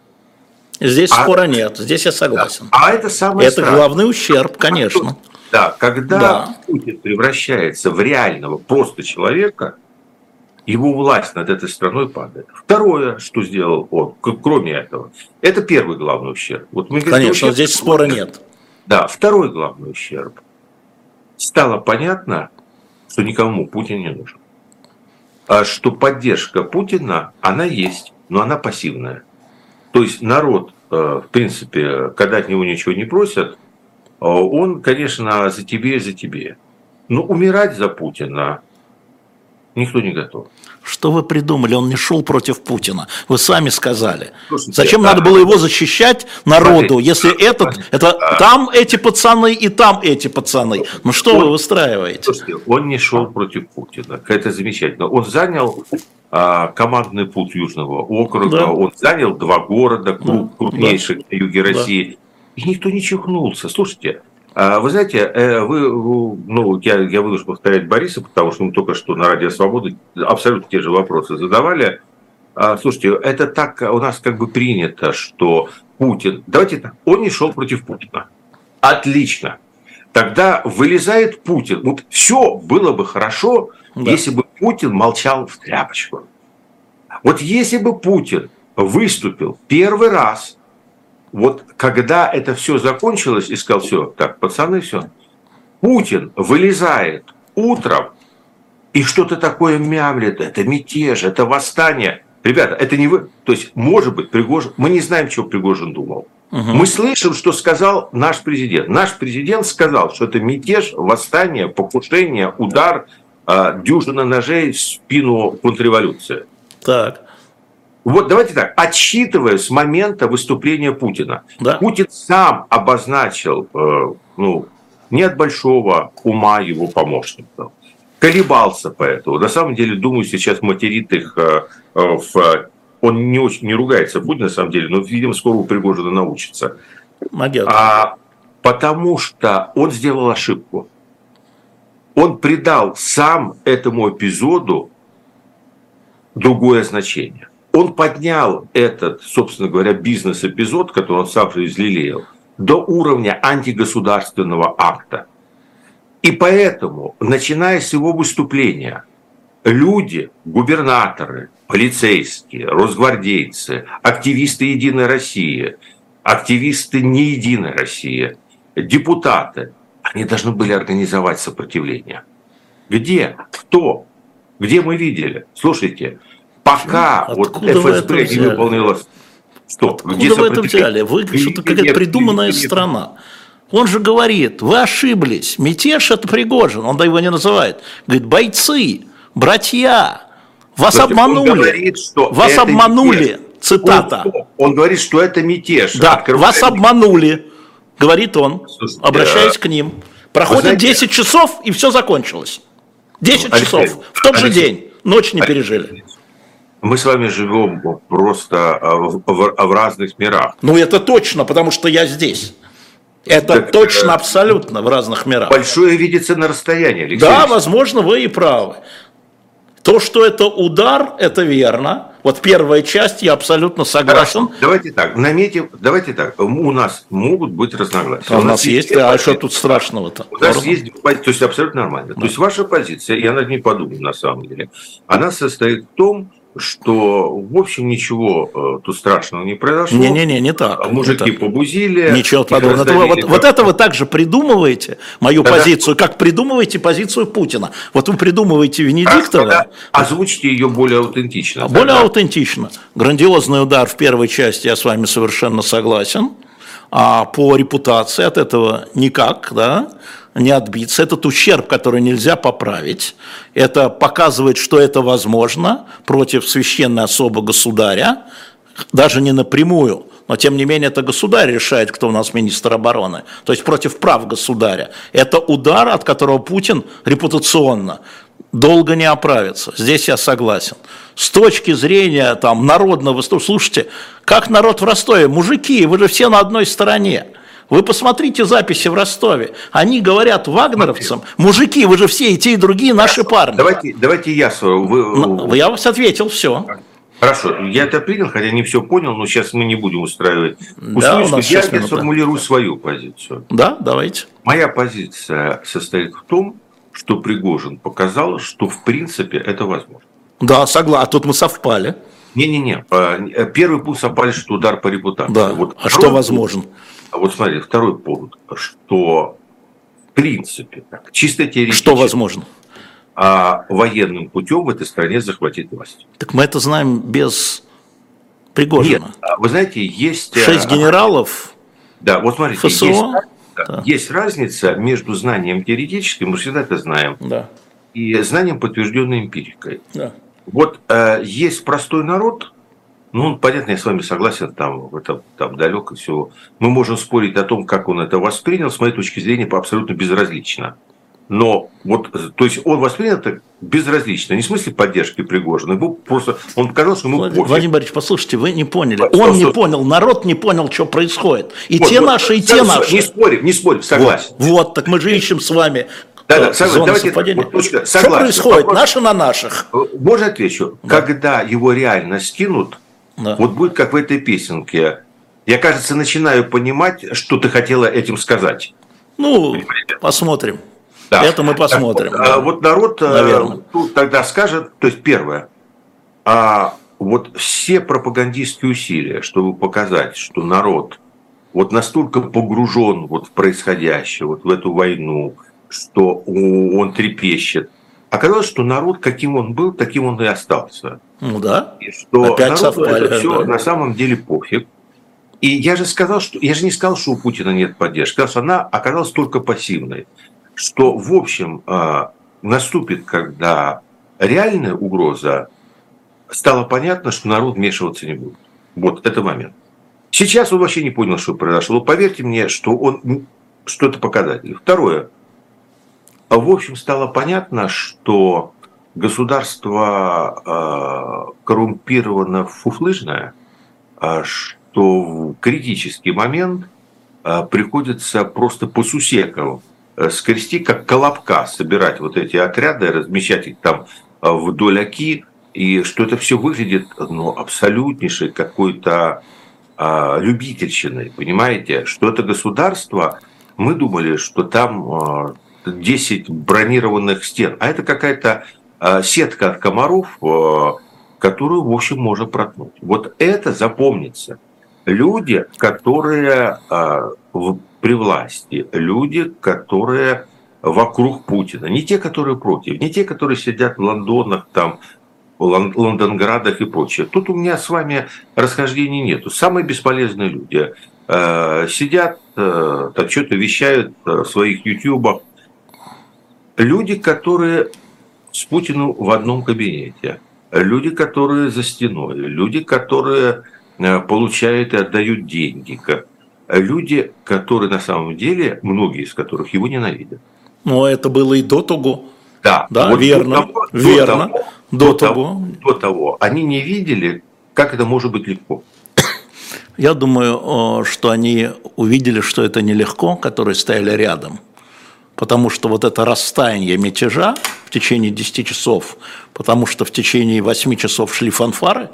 C: Здесь а, спора нет, здесь я согласен.
D: А это самое
C: Это страшное. главный ущерб, конечно.
D: Да, когда да. Путин превращается в реального просто человека, его власть над этой страной падает. Второе, что сделал он, кроме этого, это первый главный ущерб.
C: Вот мы Конечно, ущерб, здесь спора нет.
D: Да, второй главный ущерб. Стало понятно, что никому Путин не нужен. А что поддержка Путина, она есть, но она пассивная. То есть народ, э, в принципе, когда от него ничего не просят, э, он, конечно, за тебе и за тебе. Но умирать за Путина никто не готов.
C: Что вы придумали? Он не шел против Путина. Вы сами сказали. Слушайте, Зачем да, надо было его защищать народу, смотрите, если этот, это а, там эти пацаны и там эти пацаны? Ну что он, вы выстраиваете?
D: Слушайте, он не шел против Путина. Это замечательно. Он занял а, командный путь Южного округа, да. он занял два города кру, крупнейших да. на юге России. Да. И никто не чихнулся. Слушайте, а вы знаете, э, вы, ну, я, я вынужден повторять Бориса, потому что мы только что на Радио Свободы абсолютно те же вопросы задавали. А, слушайте, это так у нас как бы принято, что Путин... Давайте так, он не шел против Путина. Отлично. Тогда вылезает Путин. Вот все было бы хорошо, да. если бы Путин молчал в тряпочку. Вот если бы Путин выступил первый раз вот когда это все закончилось и сказал, все, так, пацаны, все, Путин вылезает утром и что-то такое мямлет, это мятеж, это восстание. Ребята, это не вы, то есть, может быть, Пригожин, мы не знаем, чего Пригожин думал. Угу. Мы слышим, что сказал наш президент. Наш президент сказал, что это мятеж, восстание, покушение, удар, э, дюжина ножей в спину контрреволюции.
C: Так.
D: Вот давайте так, отсчитывая с момента выступления Путина. Да. Путин сам обозначил, э, ну, не от большого ума его помощников. Колебался по этому. На самом деле, думаю, сейчас материт их э, э, в... Он не очень не ругается Путин, на самом деле, но, видимо, скоро у Пригожина научится. А, потому что он сделал ошибку. Он придал сам этому эпизоду другое значение он поднял этот, собственно говоря, бизнес-эпизод, который он сам излелеял, до уровня антигосударственного акта. И поэтому, начиная с его выступления, люди, губернаторы, полицейские, росгвардейцы, активисты Единой России, активисты не Единой России, депутаты, они должны были организовать сопротивление. Где? Кто? Где мы видели? Слушайте, пока Откуда вот ФСБ не выполнила...
C: Что? Откуда Где вы это взяли? Вы что-то какая-то придуманная нет, страна. Он же говорит, вы ошиблись, мятеж это Пригожин, он его не называет. Говорит, бойцы, братья, вас Слушайте, обманули, говорит, что вас обманули, мятеж. цитата.
D: Он, он говорит, что это мятеж.
C: Да, Открывает. вас обманули, говорит он, Слушайте, обращаясь а... к ним. Проходит знаете, 10 часов, и все закончилось. 10 Алексей, часов, в тот Алексей, же день, ночь не Алексей, пережили.
D: Мы с вами живем просто а, в, в, в разных мирах.
C: Ну, это точно, потому что я здесь. Это так, точно, э, абсолютно в разных мирах.
D: Большое видится на расстоянии,
C: Алексей. Да, возможно, вы и правы. То, что это удар, это верно. Вот первая часть, я абсолютно согласен.
D: Хорошо. Давайте так, наметим, давайте так, у нас могут быть разногласия.
C: А у, у нас есть, есть а что тут страшного-то?
D: У нас есть, то есть абсолютно нормально. Да. То есть ваша позиция, я над ней подумал на самом деле, она состоит в том, что, в общем, ничего э, тут страшного не произошло.
C: Не-не-не, не так.
D: Мужики
C: не так.
D: побузили.
C: Ничего подобного. Это, вот, вот это вы также придумываете, мою тогда, позицию, как придумываете позицию Путина. Вот вы придумываете Венедиктова.
D: Озвучьте ее более аутентично.
C: Более тогда. аутентично. Грандиозный удар в первой части, я с вами совершенно согласен. А по репутации от этого никак, да не отбиться. Этот ущерб, который нельзя поправить. Это показывает, что это возможно против священной особы государя, даже не напрямую, но тем не менее это государь решает, кто у нас министр обороны, то есть против прав государя. Это удар, от которого Путин репутационно долго не оправится. Здесь я согласен. С точки зрения там, народного... Слушайте, как народ в Ростове? Мужики, вы же все на одной стороне. Вы посмотрите записи в Ростове. Они говорят вагнеровцам, мужики, вы же все и те, и другие наши парни.
D: Давайте, давайте я
C: Вы... Я вас ответил, все.
D: Хорошо, я это принял, хотя не все понял, но сейчас мы не будем устраивать да, у нас я, я сформулирую свою позицию.
C: Да, давайте.
D: Моя позиция состоит в том, что Пригожин показал, что в принципе это возможно.
C: Да, согласен. А тут мы совпали.
D: Не-не-не. Э, первый пункт совпали, что удар по репутации.
C: Да. Вот а что возможен?
D: А вот смотри, второй пункт, что в принципе, чисто теоретически...
C: Что возможно?
D: А военным путем в этой стране захватить власть.
C: Так мы это знаем без Пригожина. Нет,
D: а вы знаете, есть...
C: Шесть э, генералов
D: Да, вот смотрите, ФСО. есть Да. Есть разница между знанием теоретическим, мы всегда это знаем, да. и знанием, подтвержденной эмпирикой. Да. Вот э, есть простой народ, ну, понятно, я с вами согласен, там, это, там далеко все. Мы можем спорить о том, как он это воспринял, с моей точки зрения, абсолютно безразлично. Но вот, то есть он воспринял это безразлично, не в смысле поддержки Пригожина, ему просто, он показал, что ему
C: Владимир, Владимир Борисович, послушайте, вы не поняли, что, он что, не понял, народ не понял, что происходит. И вот, те вот, наши, и те наши.
D: Не спорим, не спорим, согласен.
C: Вот, вот так мы же ищем с вами да, да, согласен. Давайте, вот, точка, согласен. Что происходит? Вопрос, Наши на наших.
D: Можно отвечу? Да. Когда его реально скинут, да. вот будет как в этой песенке. Я, кажется, начинаю понимать, что ты хотела этим сказать.
C: Ну, Понимаете? посмотрим. Да. Это мы посмотрим.
D: Так, вот, вот народ э, Наверное. тут тогда скажет, то есть первое, а вот все пропагандистские усилия, чтобы показать, что народ вот настолько погружен вот в происходящее, вот в эту войну, что он трепещет. Оказалось, что народ, каким он был, таким он и остался.
C: Ну да.
D: И что Опять совпали, это все да. на самом деле пофиг. И я же сказал, что я же не сказал, что у Путина нет поддержки. Сказал, что она оказалась только пассивной. Что, в общем, а, наступит, когда реальная угроза, стало понятно, что народ вмешиваться не будет. Вот это момент. Сейчас он вообще не понял, что произошло. Поверьте мне, что он что это показатель. Второе. А в общем, стало понятно, что государство э, коррумпировано фуфлыжное, э, что в критический момент э, приходится просто по сусекам скрести, как колобка, собирать вот эти отряды, размещать их там вдоль оки, и что это все выглядит ну, абсолютнейшей какой-то э, любительщиной, понимаете? Что это государство, мы думали, что там 10 бронированных стен, а это какая-то а, сетка от комаров, а, которую, в общем, можно проткнуть. Вот это запомнится. Люди, которые а, при власти, люди, которые вокруг Путина, не те, которые против, не те, которые сидят в Лондонах, там, Лондонградах и прочее. Тут у меня с вами расхождений нету. Самые бесполезные люди сидят, так что-то вещают в своих ютубах, люди, которые с Путиным в одном кабинете, люди, которые за стеной, люди, которые э, получают и отдают деньги, люди, которые на самом деле, многие из которых его ненавидят.
C: Но это было и до того.
D: Да,
C: да вот верно, до того, верно.
D: До, до, того, того. до того. Они не видели, как это может быть легко.
C: Я думаю, что они увидели, что это нелегко, которые стояли рядом потому что вот это расстояние мятежа в течение 10 часов, потому что в течение 8 часов шли фанфары,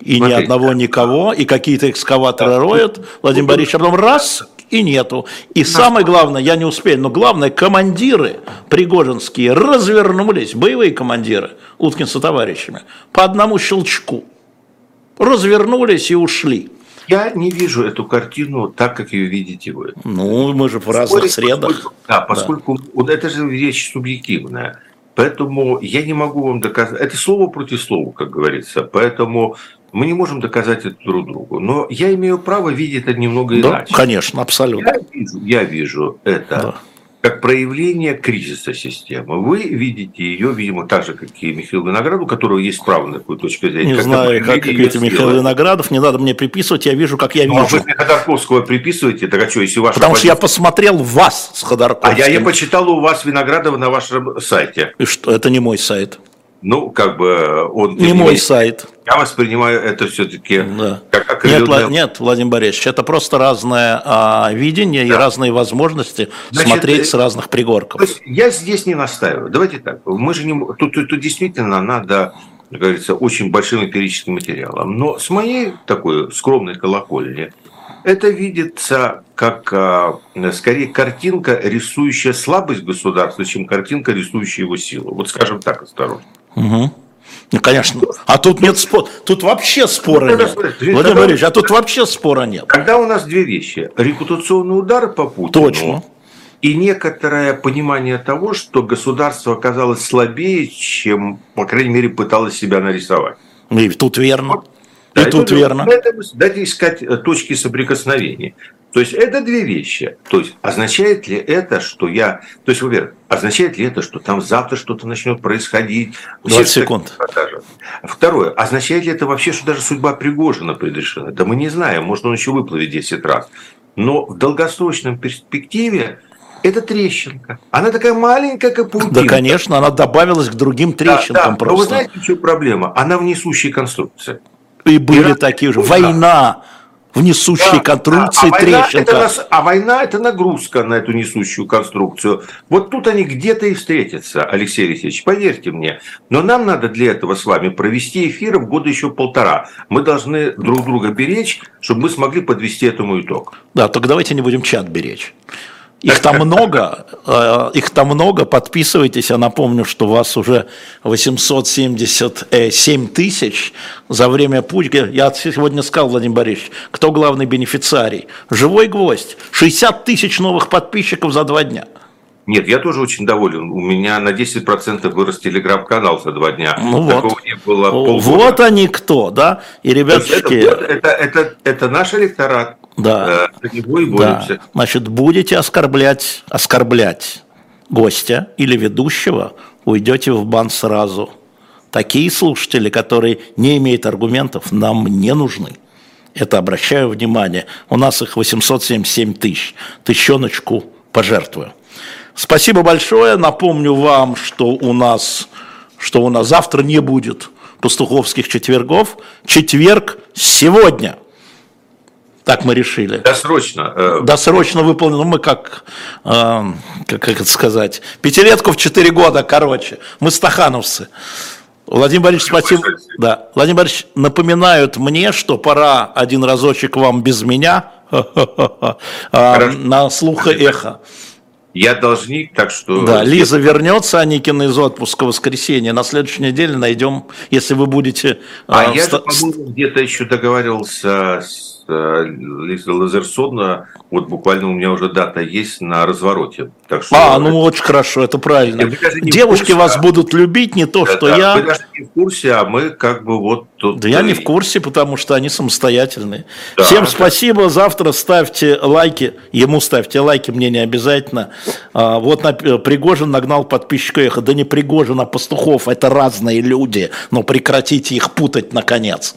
C: и Смотрите. ни одного никого, и какие-то экскаваторы да. роют, Владимир Борисович, а потом раз, и нету. И самое главное, я не успею, но главное, командиры пригожинские развернулись, боевые командиры, Уткин со товарищами, по одному щелчку. Развернулись и ушли.
D: Я не вижу эту картину так, как ее видите вы.
C: Ну, мы же в разных Спорить, средах.
D: Поскольку, да, поскольку да. вот это же вещь субъективная. Поэтому я не могу вам доказать. Это слово против слова, как говорится. Поэтому мы не можем доказать это друг другу. Но я имею право видеть это немного да, иначе.
C: Конечно, абсолютно.
D: Я вижу, я вижу это да как проявление кризиса системы. Вы видите ее, видимо, так же, как и Михаил Виноградов, у которого есть право на такую точку зрения.
C: Не как знаю, как, как это Михаил Виноградов, не надо мне приписывать, я вижу, как я ну, а вижу.
D: А вы Ходорковского приписываете, так а что, если
C: ваша Потому позиция... что я посмотрел вас с Ходорковским.
D: А я, я почитал у вас Виноградова на вашем сайте.
C: И что, это не мой сайт.
D: Ну, как бы он...
C: Не мой сайт.
D: Я воспринимаю это все-таки
C: да. как окрыленное... Нет, нет, Владимир Борисович, это просто разное а, видение да. и разные возможности Значит, смотреть с разных пригорков. То есть
D: я здесь не настаиваю. Давайте так. Мы же не... Тут, тут, тут действительно надо, как говорится, очень большим эмпирическим материалом. Но с моей такой скромной колокольни это видится как а, скорее картинка, рисующая слабость государства, чем картинка, рисующая его силу. Вот скажем так, осторожно.
C: Угу. Ну, конечно. А тут нет спора. Тут вообще спора ну, нет. Владимир Борисович, а тут вообще спора нет.
D: Когда у нас две вещи. Репутационный удар по Путину.
C: Точно.
D: И некоторое понимание того, что государство оказалось слабее, чем, по крайней мере, пыталось себя нарисовать.
C: И тут верно. Вот. И да, тут и верно.
D: Дайте искать э, точки соприкосновения. То есть это две вещи. То есть означает ли это, что я... То есть, во-первых, означает ли это, что там завтра что-то начнет происходить?
C: 20 секунд.
D: Второе. Означает ли это вообще, что даже судьба Пригожина предрешена? Да мы не знаем. Может, он еще выплывет 10 раз. Но в долгосрочном перспективе это трещинка. Она такая маленькая, как
C: паутинка. Да, конечно, она добавилась к другим трещинкам да, да. просто. Но
D: вы знаете, в чем проблема? Она в несущей конструкции.
C: И были и такие же. Война в несущей да, конструкции
D: а, а
C: трещинка.
D: Война это, а война – это нагрузка на эту несущую конструкцию. Вот тут они где-то и встретятся, Алексей Алексеевич, поверьте мне. Но нам надо для этого с вами провести эфир в года еще полтора. Мы должны друг друга беречь, чтобы мы смогли подвести этому итог.
C: Да, только давайте не будем чат беречь. Их там много, э, их там много, подписывайтесь, я напомню, что у вас уже 877 тысяч за время пути. Я сегодня сказал, Владимир Борисович, кто главный бенефициарий? Живой гвоздь, 60 тысяч новых подписчиков за два дня.
D: Нет, я тоже очень доволен. У меня на 10% вырос телеграм-канал за два дня.
C: Ну Такого вот. не было полгода. Вот они кто, да? И ребятки...
D: Это, это, это, это наш электорат.
C: Да. За него и боремся. Да. Значит, будете оскорблять, оскорблять гостя или ведущего, уйдете в бан сразу. Такие слушатели, которые не имеют аргументов, нам не нужны. Это обращаю внимание. У нас их 877 тысяч. Тыщеночку пожертвую. Спасибо большое. Напомню вам, что у нас, что у нас завтра не будет пастуховских четвергов. Четверг сегодня – так мы решили.
D: Досрочно.
C: Э, Досрочно выполнено. Ну, мы как, э, как, как это сказать, пятилетку в четыре года, короче. Мы стахановцы. Владимир Борисович, спасибо. Да. Владимир Борисович, напоминают мне, что пора один разочек вам без меня на слуха эхо.
D: Я должник, так что...
C: Да, Лиза вернется, Аникина из отпуска в воскресенье. На следующей неделе найдем, если вы будете...
D: А, а я, ст... где-то еще договаривался с Э, Лазерсона, вот буквально у меня уже дата есть на развороте.
C: Так что а, ну очень хорошо, это правильно. Девушки курсе, вас а... будут любить, не то, да, что да, я.
D: Вы даже не в курсе, а мы как бы вот
C: тут. Да я не в курсе, потому что они самостоятельные. Да, Всем да. спасибо. Завтра ставьте лайки. Ему ставьте лайки, мне не обязательно. А, вот на, Пригожин нагнал подписчика эхо. Да не Пригожин, а Пастухов. Это разные люди. Но прекратите их путать наконец.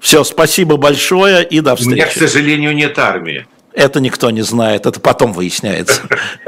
C: Все, спасибо большое и до встречи. У
D: меня, к сожалению, нет армии.
C: Это никто не знает, это потом выясняется.